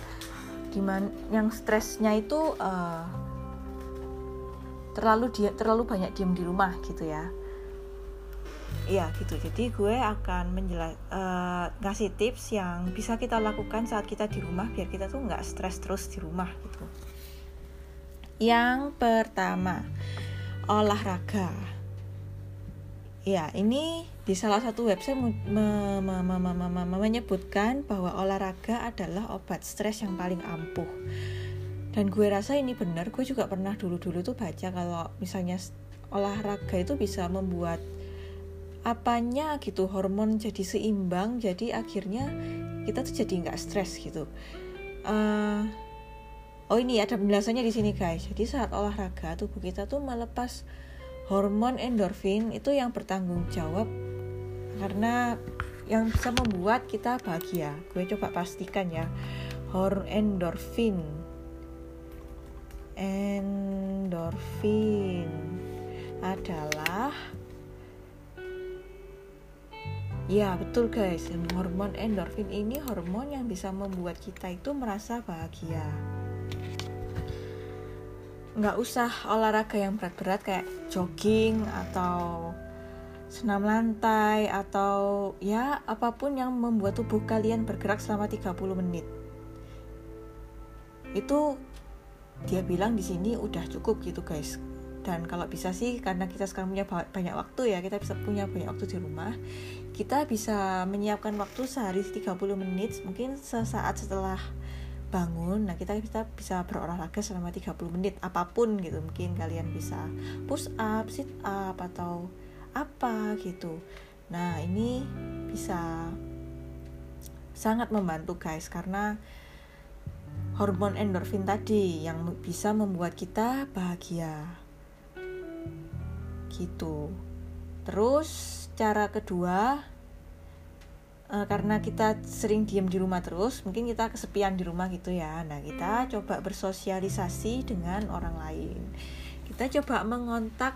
[SPEAKER 1] di mana yang stresnya itu uh, terlalu dia terlalu banyak diem di rumah gitu ya Iya gitu. Jadi gue akan menjelas uh, ngasih tips yang bisa kita lakukan saat kita di rumah biar kita tuh nggak stres terus di rumah gitu. Yang pertama olahraga. Ya, ini di salah satu website menyebutkan bahwa olahraga adalah obat stres yang paling ampuh. Dan gue rasa ini benar, gue juga pernah dulu-dulu tuh baca kalau misalnya olahraga itu bisa membuat apanya gitu hormon jadi seimbang jadi akhirnya kita tuh jadi nggak stres gitu uh, oh ini ada penjelasannya di sini guys jadi saat olahraga tubuh kita tuh melepas hormon endorfin itu yang bertanggung jawab. Karena yang bisa membuat kita bahagia. Gue coba pastikan ya. Hormon endorfin. Endorfin adalah Ya betul guys, hormon endorfin ini hormon yang bisa membuat kita itu merasa bahagia. Nggak usah olahraga yang berat-berat kayak jogging atau senam lantai atau ya apa pun yang membuat tubuh kalian bergerak selama 30 menit. Itu dia bilang di sini udah cukup gitu guys dan kalau bisa sih karena kita sekarang punya banyak waktu ya kita bisa punya banyak waktu di rumah kita bisa menyiapkan waktu sehari 30 menit mungkin sesaat setelah bangun nah kita kita bisa berolahraga selama 30 menit apa pun gitu. Mungkin kalian bisa push up sit up atau apa gitu. Nah ini bisa sangat membantu guys karena hormon endorfin tadi yang bisa membuat kita bahagia. Gitu. Terus cara kedua uh, karena kita sering diem di rumah terus mungkin kita kesepian di rumah gitu ya. Nah kita coba bersosialisasi dengan orang lain. Kita coba mengontak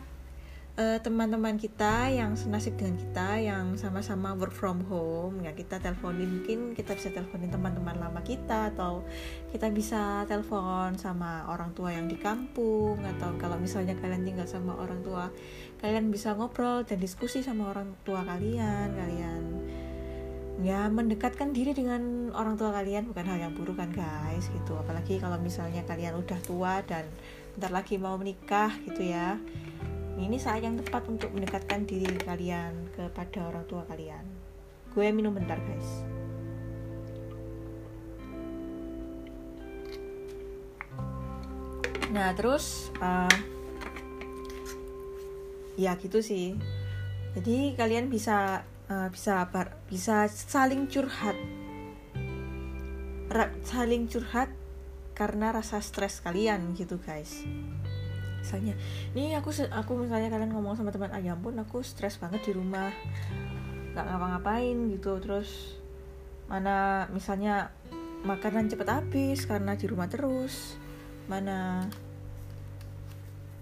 [SPEAKER 1] uh, teman-teman kita yang senasib dengan kita yang sama-sama work from home. Ya kita teleponin mungkin kita bisa teleponin teman-teman lama kita atau kita bisa telepon sama orang tua yang di kampung atau kalau misalnya kalian tinggal sama orang tua kalian bisa ngobrol dan diskusi sama orang tua kalian kalian ya mendekatkan diri dengan orang tua kalian bukan hal yang buruk kan guys gitu. Apalagi kalau misalnya kalian udah tua dan bentar lagi mau menikah gitu ya. Ini saat yang tepat untuk mendekatkan diri kalian kepada orang tua kalian. Gue minum bentar guys. Nah terus uh, ya gitu sih. Jadi kalian bisa uh, bisa bar, bisa saling curhat. Ra, saling curhat karena rasa stres kalian gitu guys. Misalnya nih aku aku misalnya kalian ngomong sama teman ayam pun aku stres banget di rumah. Nggak ngapa-ngapain gitu. Terus mana misalnya makanan cepet habis karena di rumah terus. Mana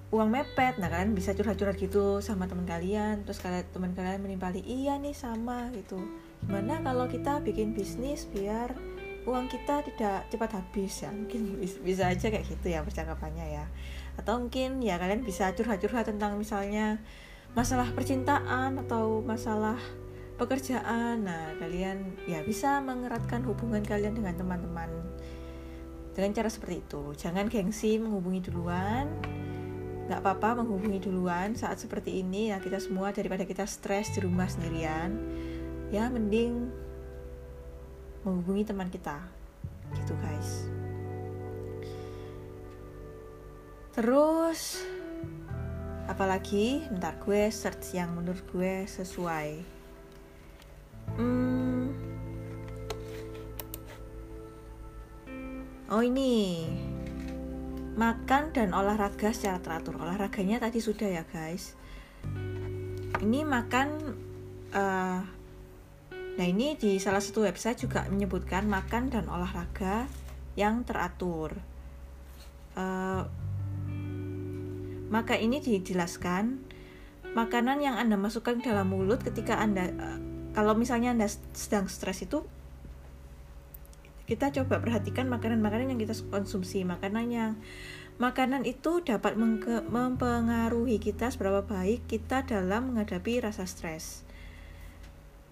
[SPEAKER 1] uang mepet nah kalian bisa curhat-curhat gitu sama teman kalian. Terus kalian teman kalian menimpali iya nih sama gitu. Gimana kalau kita bikin bisnis biar uang kita tidak cepat habis? Ya mungkin bisa aja kayak gitu ya percakapannya ya. Atau mungkin ya kalian bisa curhat-curhat tentang misalnya masalah percintaan atau masalah pekerjaan. Nah kalian ya bisa mengeratkan hubungan kalian dengan teman-teman dengan cara seperti itu. Jangan gengsi menghubungi duluan nggak apa-apa menghubungi duluan saat seperti ini ya kita semua daripada kita stres di rumah sendirian. Ya mending menghubungi teman kita. Gitu guys. Terus apalagi ntar gue search yang menurut gue sesuai. Hmm. Oh ini makan dan olahraga secara teratur. Olahraganya tadi sudah ya guys. Ini makan. Uh, nah ini di salah satu website juga menyebutkan makan dan olahraga yang teratur. Uh, maka ini dijelaskan makanan yang anda masukkan dalam mulut ketika anda uh, kalau misalnya anda sedang stres itu kita coba perhatikan makanan-makanan yang kita konsumsi. Makanan yang makanan itu dapat mempengaruhi kita seberapa baik kita dalam menghadapi rasa stres.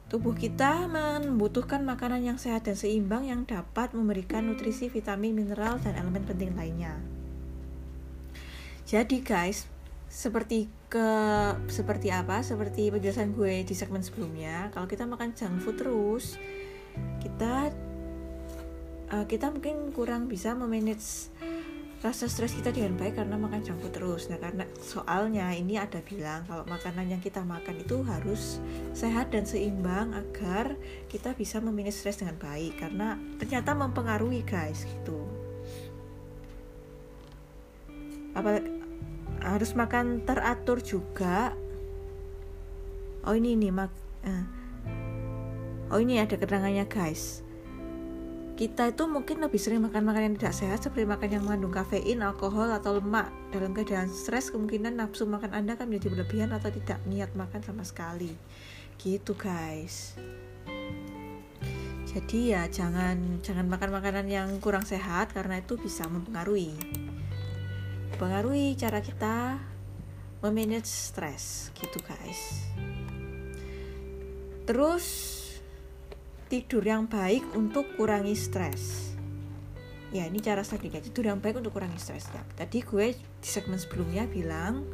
[SPEAKER 1] Tubuh kita membutuhkan makanan yang sehat dan seimbang yang dapat memberikan nutrisi vitamin mineral dan elemen penting lainnya. Jadi guys seperti ke seperti apa? Seperti penjelasan gue di segmen sebelumnya kalau kita makan junk food terus kita uh, kita mungkin kurang bisa memanage rasa stres kita dengan baik karena makan food terus. Nah karena soalnya ini ada bilang kalau makanan yang kita makan itu harus sehat dan seimbang agar kita bisa memanage stres dengan baik karena ternyata mempengaruhi guys gitu. Apa harus makan teratur juga. Oh ini nih mak uh. oh ini ada keterangannya guys kita itu mungkin lebih sering makan makanan yang tidak sehat seperti makan yang mengandung kafein, alkohol, atau lemak. Dalam keadaan stres, kemungkinan nafsu makan Anda akan menjadi berlebihan atau tidak niat makan sama sekali. Gitu guys. Jadi ya jangan jangan makan makanan yang kurang sehat karena itu bisa mempengaruhi mempengaruhi cara kita memanage stres gitu guys terus tidur yang baik untuk kurangi stres. Ya ini cara selanjutnya tidur yang baik untuk kurangi stres. Ya tadi gue di segmen sebelumnya bilang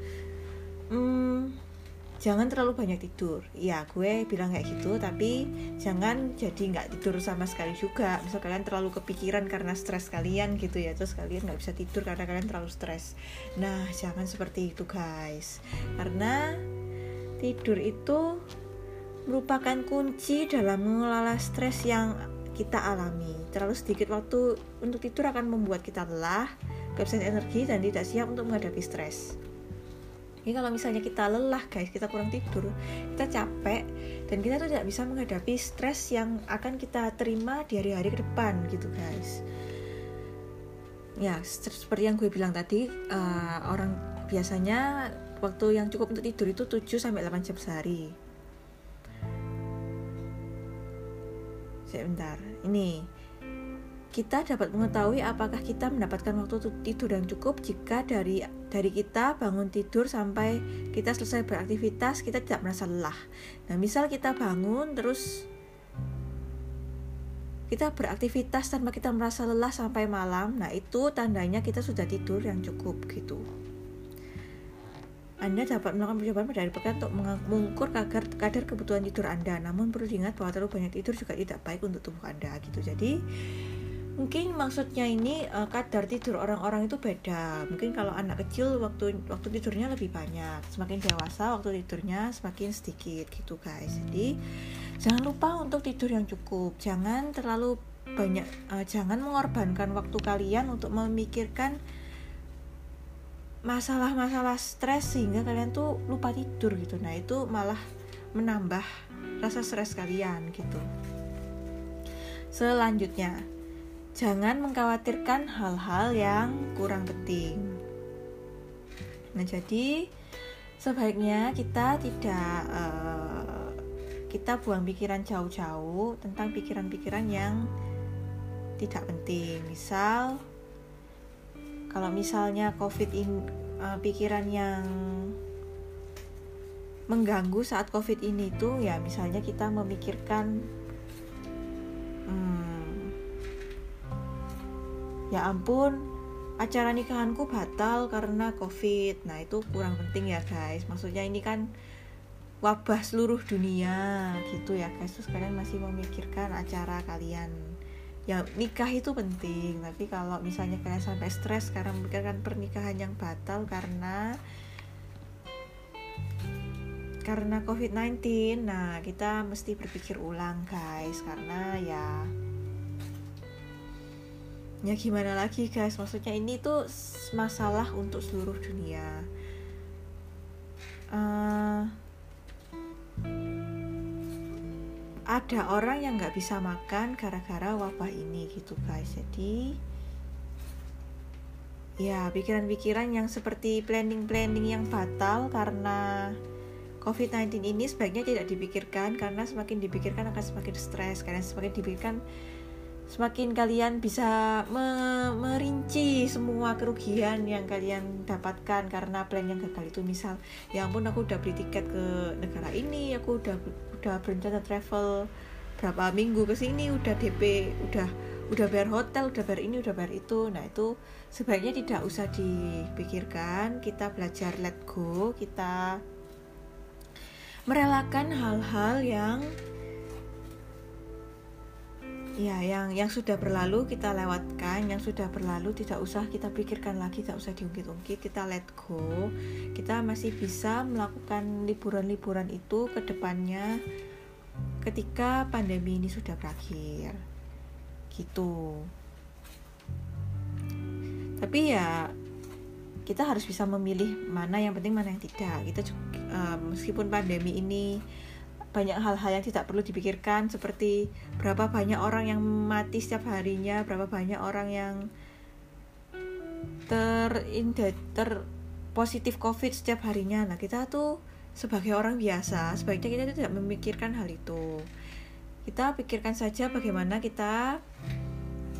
[SPEAKER 1] hmm, jangan terlalu banyak tidur. Ya gue bilang kayak gitu tapi jangan jadi nggak tidur sama sekali juga. Misal kalian terlalu kepikiran karena stres kalian gitu ya terus kalian nggak bisa tidur karena kalian terlalu stres. Nah jangan seperti itu guys. Karena tidur itu merupakan kunci dalam mengelola stres yang kita alami terlalu sedikit waktu untuk tidur akan membuat kita lelah kehabisan energi dan tidak siap untuk menghadapi stres ini kalau misalnya kita lelah guys, kita kurang tidur, kita capek dan kita tuh tidak bisa menghadapi stres yang akan kita terima di hari-hari ke depan gitu guys. Ya, seperti yang gue bilang tadi, uh, orang biasanya waktu yang cukup untuk tidur itu 7 sampai 8 jam sehari. Sebentar, ini kita dapat mengetahui apakah kita mendapatkan waktu tidur yang cukup jika dari dari kita bangun tidur sampai kita selesai beraktivitas kita tidak merasa lelah. Nah, misal kita bangun terus kita beraktivitas tanpa kita merasa lelah sampai malam, nah itu tandanya kita sudah tidur yang cukup gitu. Anda dapat melakukan percobaan pada hari pekan untuk mengukur kadar, kadar kebutuhan tidur Anda. Namun perlu diingat bahwa terlalu banyak tidur juga tidak baik untuk tubuh Anda gitu. Jadi mungkin maksudnya ini uh, kadar tidur orang-orang itu beda mungkin kalau anak kecil waktu waktu tidurnya lebih banyak semakin dewasa waktu tidurnya semakin sedikit gitu guys jadi jangan lupa untuk tidur yang cukup jangan terlalu banyak uh, jangan mengorbankan waktu kalian untuk memikirkan masalah-masalah stres sehingga kalian tuh lupa tidur gitu nah itu malah menambah rasa stres kalian gitu selanjutnya jangan mengkhawatirkan hal-hal yang kurang penting. Nah, jadi sebaiknya kita tidak uh, kita buang pikiran jauh-jauh tentang pikiran-pikiran yang tidak penting. Misal kalau misalnya COVID ini uh, pikiran yang mengganggu saat covid ini tuh ya misalnya kita memikirkan hmm, ya ampun acara nikahanku batal karena covid. Nah itu kurang penting ya guys. Maksudnya ini kan wabah seluruh dunia gitu ya guys. Terus kalian masih memikirkan acara kalian ya nikah itu penting tapi kalau misalnya kalian sampai stres karena memikirkan pernikahan yang batal karena karena COVID-19 nah kita mesti berpikir ulang guys karena ya ya gimana lagi guys maksudnya ini tuh masalah untuk seluruh dunia. Uh, ada orang yang nggak bisa makan gara-gara wabah ini gitu guys. Jadi ya pikiran-pikiran yang seperti planning-planning yang fatal karena COVID-19 ini sebaiknya tidak dipikirkan karena semakin dipikirkan akan semakin stres karena semakin dipikirkan semakin kalian bisa me merinci semua kerugian yang kalian dapatkan karena plan yang gagal itu. Misal ya ampun aku udah beli tiket ke negara ini aku udah udah berencana travel berapa minggu ke sini udah DP udah udah bayar hotel udah bayar ini udah bayar itu. Nah itu sebaiknya tidak usah dipikirkan. Kita belajar let go kita merelakan hal-hal yang ya yang yang sudah berlalu kita lewatkan yang sudah berlalu tidak usah kita pikirkan lagi tidak usah diungkit-ungkit kita let go. Kita masih bisa melakukan liburan-liburan itu ke depannya ketika pandemi ini sudah berakhir. Gitu. Tapi ya kita harus bisa memilih mana yang penting mana yang tidak. Kita uh, meskipun pandemi ini banyak hal-hal yang tidak perlu dipikirkan seperti berapa banyak orang yang mati setiap harinya, berapa banyak orang yang ter ter positif covid setiap harinya. Nah kita tuh sebagai orang biasa sebaiknya kita tidak memikirkan hal itu. Kita pikirkan saja bagaimana kita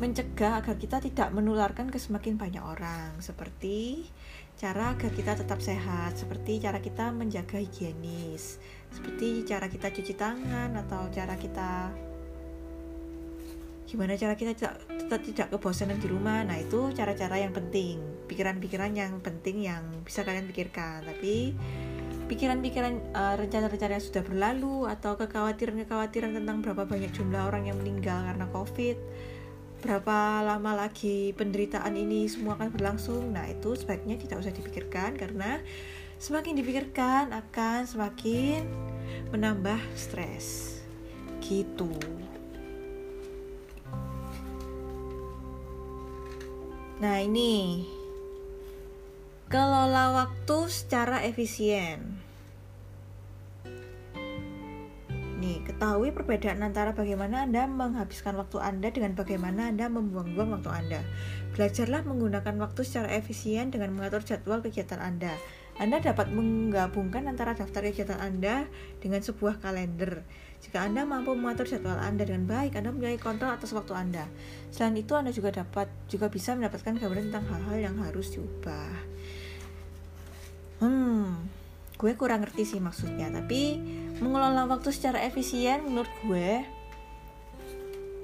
[SPEAKER 1] mencegah agar kita tidak menularkan ke semakin banyak orang seperti cara agar kita tetap sehat seperti cara kita menjaga higienis seperti cara kita cuci tangan atau cara kita gimana cara kita tidak tetap tidak kebosanan di rumah. Nah itu cara-cara yang penting pikiran-pikiran yang penting yang bisa kalian pikirkan. Tapi pikiran-pikiran uh, rencana-rencana yang sudah berlalu atau kekhawatiran-kekhawatiran tentang berapa banyak jumlah orang yang meninggal karena covid berapa lama lagi penderitaan ini semua akan berlangsung nah itu sebaiknya tidak usah dipikirkan karena Semakin dipikirkan akan semakin menambah stres. Gitu. Nah, ini kelola waktu secara efisien. Nih, ketahui perbedaan antara bagaimana Anda menghabiskan waktu Anda dengan bagaimana Anda membuang-buang waktu Anda. Belajarlah menggunakan waktu secara efisien dengan mengatur jadwal kegiatan Anda. Anda dapat menggabungkan antara daftar kegiatan Anda dengan sebuah kalender. Jika Anda mampu mengatur jadwal Anda dengan baik, Anda mempunyai kontrol atas waktu Anda. Selain itu, Anda juga dapat juga bisa mendapatkan gambaran tentang hal-hal yang harus diubah. Hmm, gue kurang ngerti sih maksudnya, tapi mengelola waktu secara efisien menurut gue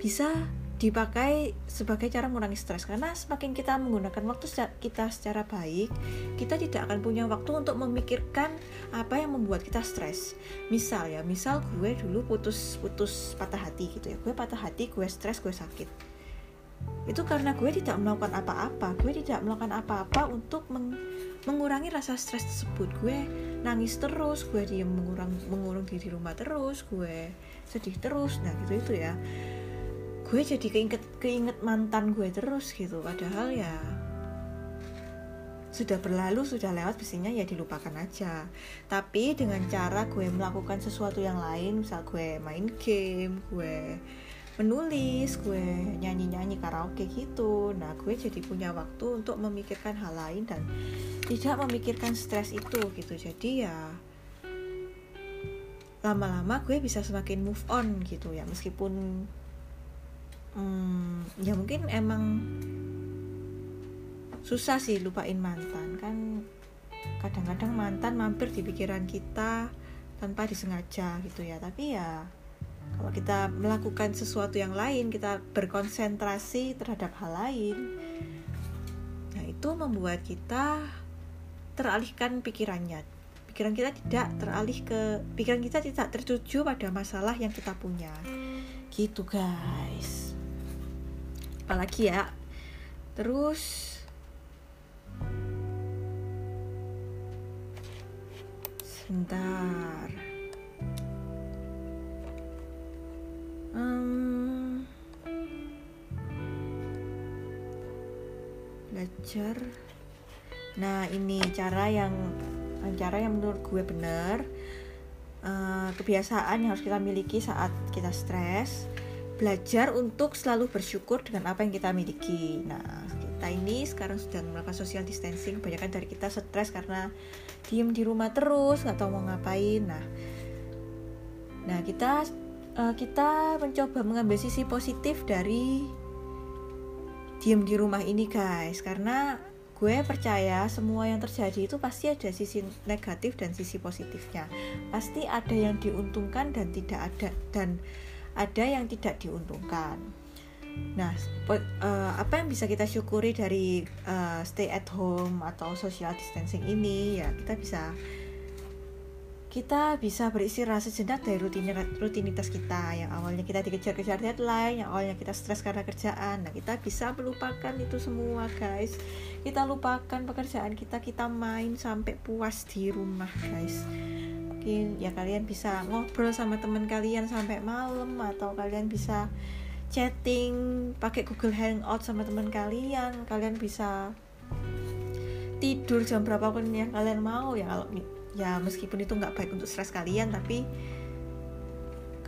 [SPEAKER 1] bisa dipakai sebagai cara mengurangi stres. Karena semakin kita menggunakan waktu kita secara baik kita tidak akan punya waktu untuk memikirkan apa yang membuat kita stres. Misal ya misal gue dulu putus putus patah hati gitu ya. Gue patah hati gue stres gue sakit. Itu karena gue tidak melakukan apa-apa. Gue tidak melakukan apa-apa untuk mengurangi rasa stres tersebut. Gue nangis terus gue diem mengurang mengurung diri di rumah terus gue sedih terus. Nah gitu itu ya. Gue jadi keinget keinget mantan gue terus gitu. Padahal ya sudah berlalu sudah lewat biasanya ya dilupakan aja. Tapi dengan cara gue melakukan sesuatu yang lain misal gue main game gue menulis gue nyanyi nyanyi karaoke gitu. Nah gue jadi punya waktu untuk memikirkan hal lain dan tidak memikirkan stres itu gitu. Jadi ya lama-lama gue bisa semakin move on gitu ya. Meskipun hmm, ya mungkin emang susah sih lupain mantan. Kan kadang-kadang mantan mampir di pikiran kita tanpa disengaja gitu ya. Tapi ya kalau kita melakukan sesuatu yang lain kita berkonsentrasi terhadap hal lain. Nah itu membuat kita teralihkan pikirannya. Pikiran kita tidak teralih ke pikiran kita tidak tertuju pada masalah yang kita punya. Gitu guys. Apalagi ya? Terus sebentar um, belajar. Nah ini cara yang cara yang menurut gue benar uh, kebiasaan yang harus kita miliki saat kita stres belajar untuk selalu bersyukur dengan apa yang kita miliki. Nah kita ini sekarang sudah melakukan social distancing kebanyakan dari kita stres karena diem di rumah terus nggak tahu mau ngapain. Nah nah kita uh, kita mencoba mengambil sisi positif dari diem di rumah ini guys. Karena gue percaya semua yang terjadi itu pasti ada sisi negatif dan sisi positifnya. Pasti ada yang diuntungkan dan tidak ada dan ada yang tidak diuntungkan. Nah, uh, apa yang bisa kita syukuri dari uh, stay at home atau social distancing ini? Ya kita bisa kita bisa beristirahat sejenak dari rutinitas kita yang awalnya kita dikejar-kejar deadline, yang awalnya kita stres karena kerjaan. Nah, kita bisa melupakan itu semua, guys. Kita lupakan pekerjaan kita, kita main sampai puas di rumah, guys. Mungkin ya kalian bisa ngobrol sama teman kalian sampai malam atau kalian bisa chatting pakai Google Hangout sama teman kalian kalian bisa tidur jam berapapun yang kalian mau ya kalau ya meskipun itu nggak baik untuk stres kalian tapi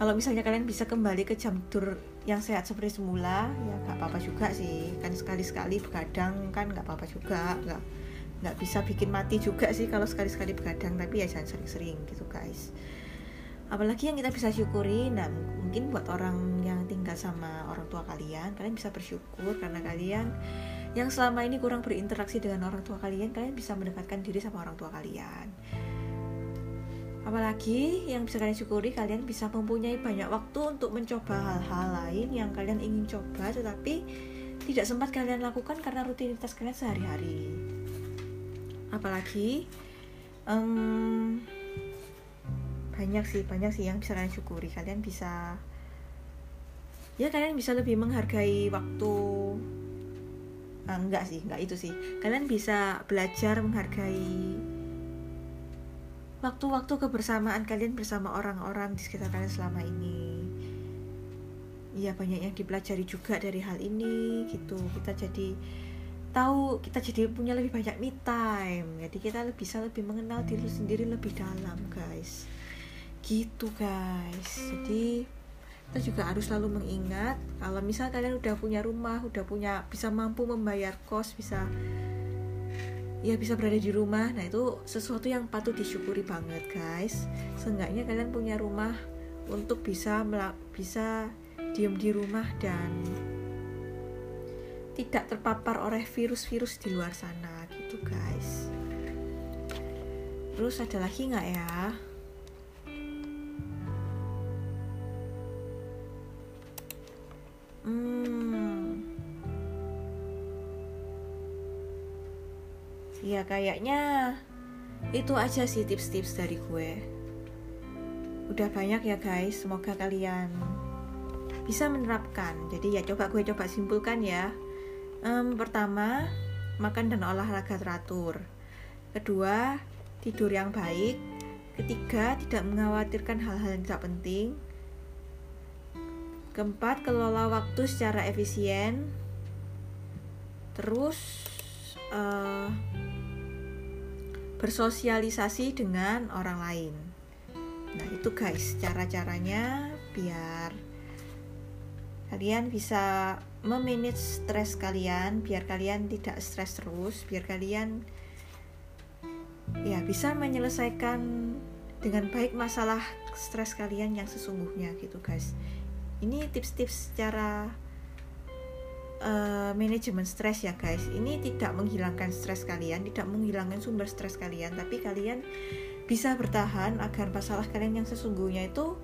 [SPEAKER 1] kalau misalnya kalian bisa kembali ke jam tidur yang sehat seperti semula ya nggak apa-apa juga sih. Kan sekali-sekali begadang kan nggak apa-apa juga. Nggak nggak bisa bikin mati juga sih kalau sekali-sekali begadang tapi ya jangan sering-sering gitu guys. Apalagi yang kita bisa syukuri nah mungkin buat orang yang tinggal sama orang tua kalian kalian bisa bersyukur karena kalian yang selama ini kurang berinteraksi dengan orang tua kalian kalian bisa mendekatkan diri sama orang tua kalian apalagi yang bisa kalian syukuri kalian bisa mempunyai banyak waktu untuk mencoba hal-hal lain yang kalian ingin coba tetapi tidak sempat kalian lakukan karena rutinitas kalian sehari-hari. Apalagi um, banyak sih banyak sih yang bisa kalian syukuri. Kalian bisa ya kalian bisa lebih menghargai waktu. Uh, enggak sih enggak itu sih. Kalian bisa belajar menghargai waktu-waktu kebersamaan kalian bersama orang-orang di sekitar kalian selama ini. Ya banyak yang dipelajari juga dari hal ini gitu. Kita jadi tahu kita jadi punya lebih banyak me time. Jadi kita bisa lebih mengenal diri sendiri lebih dalam guys. Gitu guys. Jadi kita juga harus selalu mengingat kalau misal kalian udah punya rumah udah punya bisa mampu membayar kos bisa ya bisa berada di rumah. Nah itu sesuatu yang patut disyukuri banget guys. Seenggaknya kalian punya rumah untuk bisa bisa diem di rumah dan tidak terpapar oleh virus-virus di luar sana gitu guys. Terus ada lagi nggak ya Ya kayaknya itu aja sih tips-tips dari gue. Udah banyak ya guys, semoga kalian bisa menerapkan. Jadi ya coba gue coba simpulkan ya. Um, pertama, makan dan olahraga teratur. Kedua, tidur yang baik. Ketiga, tidak mengkhawatirkan hal-hal yang tidak penting. Keempat, kelola waktu secara efisien. Terus uh, bersosialisasi dengan orang lain. Nah, itu guys, cara-caranya biar kalian bisa memanage stres kalian, biar kalian tidak stres terus, biar kalian ya bisa menyelesaikan dengan baik masalah stres kalian yang sesungguhnya gitu guys ini tips-tips cara uh, manajemen stres ya guys. Ini tidak menghilangkan stres kalian tidak menghilangkan sumber stres kalian tapi kalian bisa bertahan agar masalah kalian yang sesungguhnya itu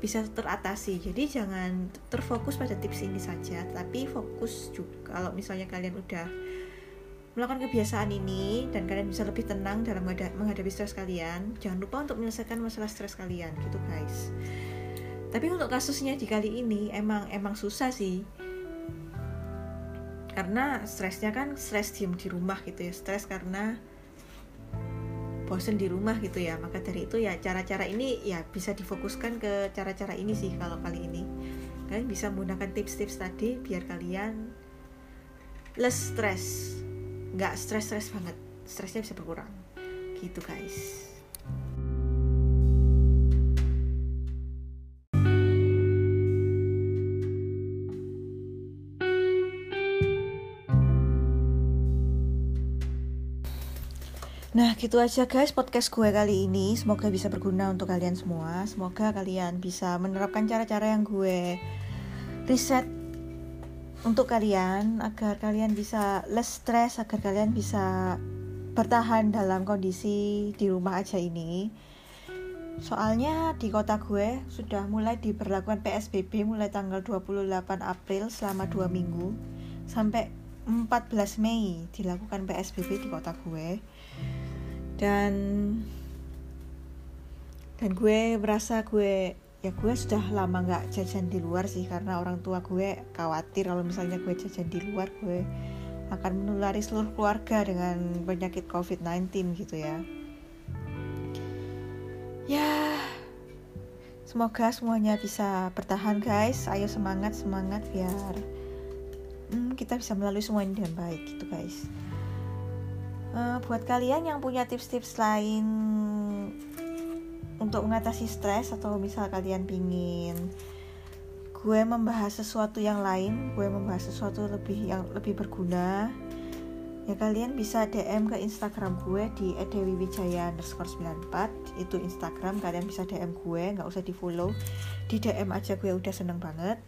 [SPEAKER 1] bisa teratasi. Jadi jangan terfokus pada tips ini saja tapi fokus juga. Kalau misalnya kalian udah melakukan kebiasaan ini dan kalian bisa lebih tenang dalam menghadapi stres kalian jangan lupa untuk menyelesaikan masalah stres kalian gitu guys. Tapi untuk kasusnya di kali ini emang emang susah sih karena stresnya kan stres diem di rumah gitu ya stres karena bosen di rumah gitu ya. Maka dari itu ya cara-cara ini ya bisa difokuskan ke cara-cara ini sih kalau kali ini. Kalian bisa menggunakan tips-tips tadi biar kalian less stress. Nggak stres-stres banget. Stresnya bisa berkurang. Gitu guys Nah gitu aja guys podcast gue kali ini. Semoga bisa berguna untuk kalian semua. Semoga kalian bisa menerapkan cara-cara yang gue riset untuk kalian Agar kalian bisa less stress Agar kalian bisa bertahan dalam kondisi di rumah aja ini. Soalnya di kota gue sudah mulai diberlakukan PSBB mulai tanggal 28 April selama 2 minggu. Sampai 14 Mei dilakukan PSBB di kota gue dan dan gue merasa gue ya gue sudah lama nggak jajan di luar sih karena orang tua gue khawatir kalau misalnya gue jajan di luar gue akan menulari seluruh keluarga dengan penyakit COVID-19 gitu ya. Ya semoga semuanya bisa bertahan guys. Ayo semangat semangat biar hmm, kita bisa melalui semua ini dengan baik gitu guys uh, buat kalian yang punya tips-tips lain untuk mengatasi stres atau misal kalian pingin gue membahas sesuatu yang lain gue membahas sesuatu lebih yang lebih berguna ya kalian bisa DM ke Instagram gue di @dewiwijaya underscore 94 itu Instagram kalian bisa DM gue nggak usah di follow di DM aja gue udah seneng banget.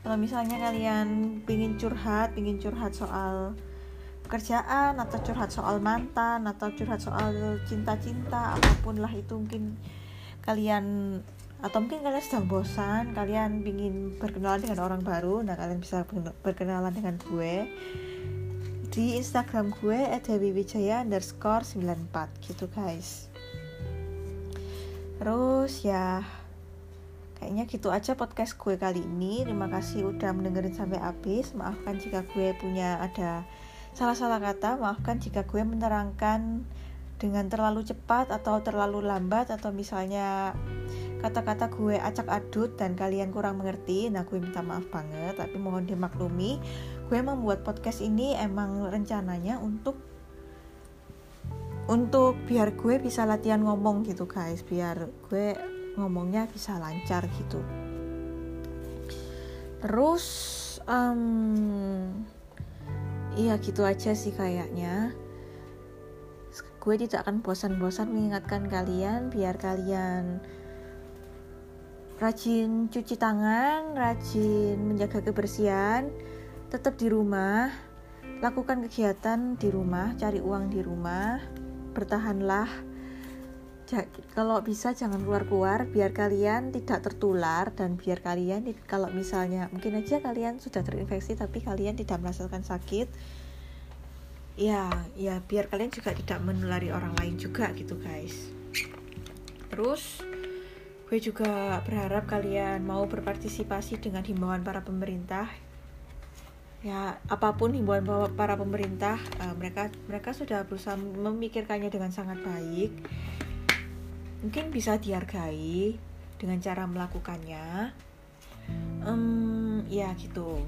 [SPEAKER 1] Kalau misalnya kalian pingin curhat pingin curhat soal pekerjaan atau curhat soal mantan atau curhat soal cinta-cinta apa pun lah itu mungkin kalian atau mungkin kalian sedang bosan kalian ingin berkenalan dengan orang baru nah kalian bisa berkenalan dengan gue di instagram gue @dewiwijaya underscore 94 gitu guys. Terus ya kayaknya gitu aja podcast gue kali ini. Terima kasih udah mendengarin sampai habis. Maafkan jika gue punya ada salah-salah kata, maafkan jika gue menerangkan dengan terlalu cepat atau terlalu lambat atau misalnya kata-kata gue acak adut dan kalian kurang mengerti nah gue minta maaf banget tapi mohon dimaklumi gue membuat podcast ini emang rencananya untuk untuk biar gue bisa latihan ngomong gitu guys biar gue ngomongnya bisa lancar gitu. Terus um, iya gitu aja sih kayaknya. Gue tidak akan bosan-bosan mengingatkan kalian biar kalian rajin cuci tangan, rajin menjaga kebersihan, tetap di rumah, lakukan kegiatan di rumah, cari uang di rumah, bertahanlah kalau bisa jangan keluar-keluar biar kalian tidak tertular dan biar kalian kalau misalnya mungkin aja kalian sudah terinfeksi tapi kalian tidak merasakan sakit ya ya biar kalian juga tidak menulari orang lain juga gitu guys. Terus gue juga berharap kalian mau berpartisipasi dengan himbauan para pemerintah. Ya apa pun himbauan para pemerintah uh, mereka mereka sudah berusaha memikirkannya dengan sangat baik mungkin bisa dihargai dengan cara melakukannya. Um, ya gitu.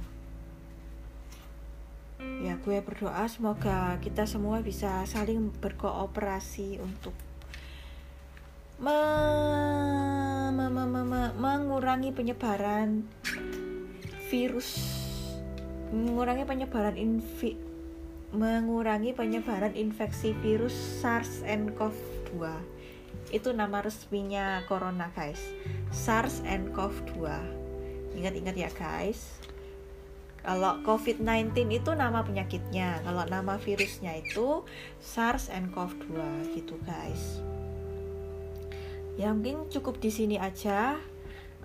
[SPEAKER 1] Ya gue berdoa semoga kita semua bisa saling berkooperasi untuk me me me me me mengurangi penyebaran virus mengurangi penyebaran infi mengurangi penyebaran infeksi virus SARS and CoV-2 itu nama resminya corona guys. SARS and CoV-2 ingat-ingat ya guys. Kalau COVID-19 itu nama penyakitnya. Kalau nama virusnya itu SARS and CoV-2 gitu guys. Ya mungkin cukup di sini aja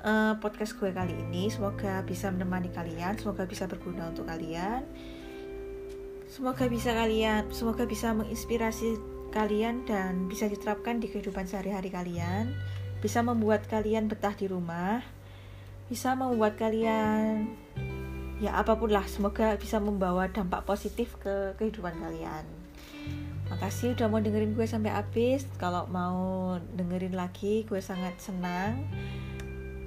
[SPEAKER 1] uh, podcast gue kali ini. Semoga bisa menemani kalian semoga bisa berguna untuk kalian. Semoga bisa kalian semoga bisa menginspirasi kalian dan bisa diterapkan di kehidupan sehari-hari kalian bisa membuat kalian betah di rumah bisa membuat kalian ya apa pun lah semoga bisa membawa dampak positif ke kehidupan kalian Makasih udah mau dengerin gue sampai habis. Kalau mau dengerin lagi, gue sangat senang.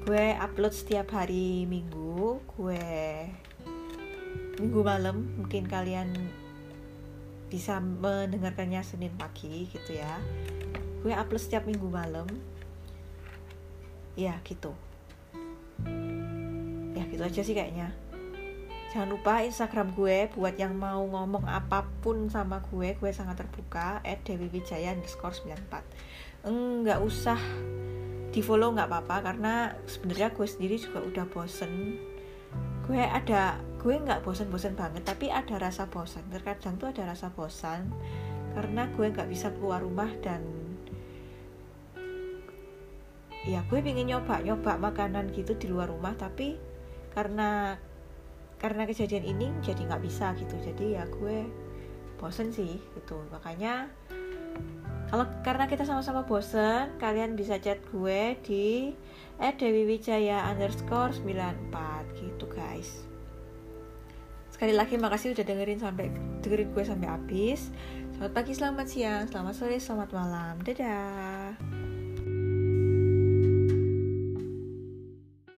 [SPEAKER 1] Gue upload setiap hari Minggu. Gue Minggu malam. Mungkin kalian bisa mendengarkannya Senin pagi gitu ya. Gue upload setiap Minggu malam. Ya gitu. Ya gitu aja sih kayaknya. Jangan lupa Instagram gue buat yang mau ngomong apa pun sama gue, gue sangat terbuka at Dewi Wijaya underscore 94 Enggak usah di follow nggak apa-apa karena sebenarnya gue sendiri juga udah bosen gue ada gue nggak bosen-bosen banget tapi ada rasa bosan. Terkadang tuh ada rasa bosan karena gue nggak bisa keluar rumah dan ya gue pengen nyoba nyoba makanan gitu di luar rumah tapi karena karena kejadian ini jadi nggak bisa gitu. Jadi ya gue bosen sih gitu. Makanya kalau karena kita sama-sama bosen kalian bisa chat gue di @dewiwijaya underscore 94 gitu guys. Sekali lagi makasih udah dengerin sampai dengerin gue sampai habis. Selamat pagi selamat siang selamat sore selamat malam. Dadah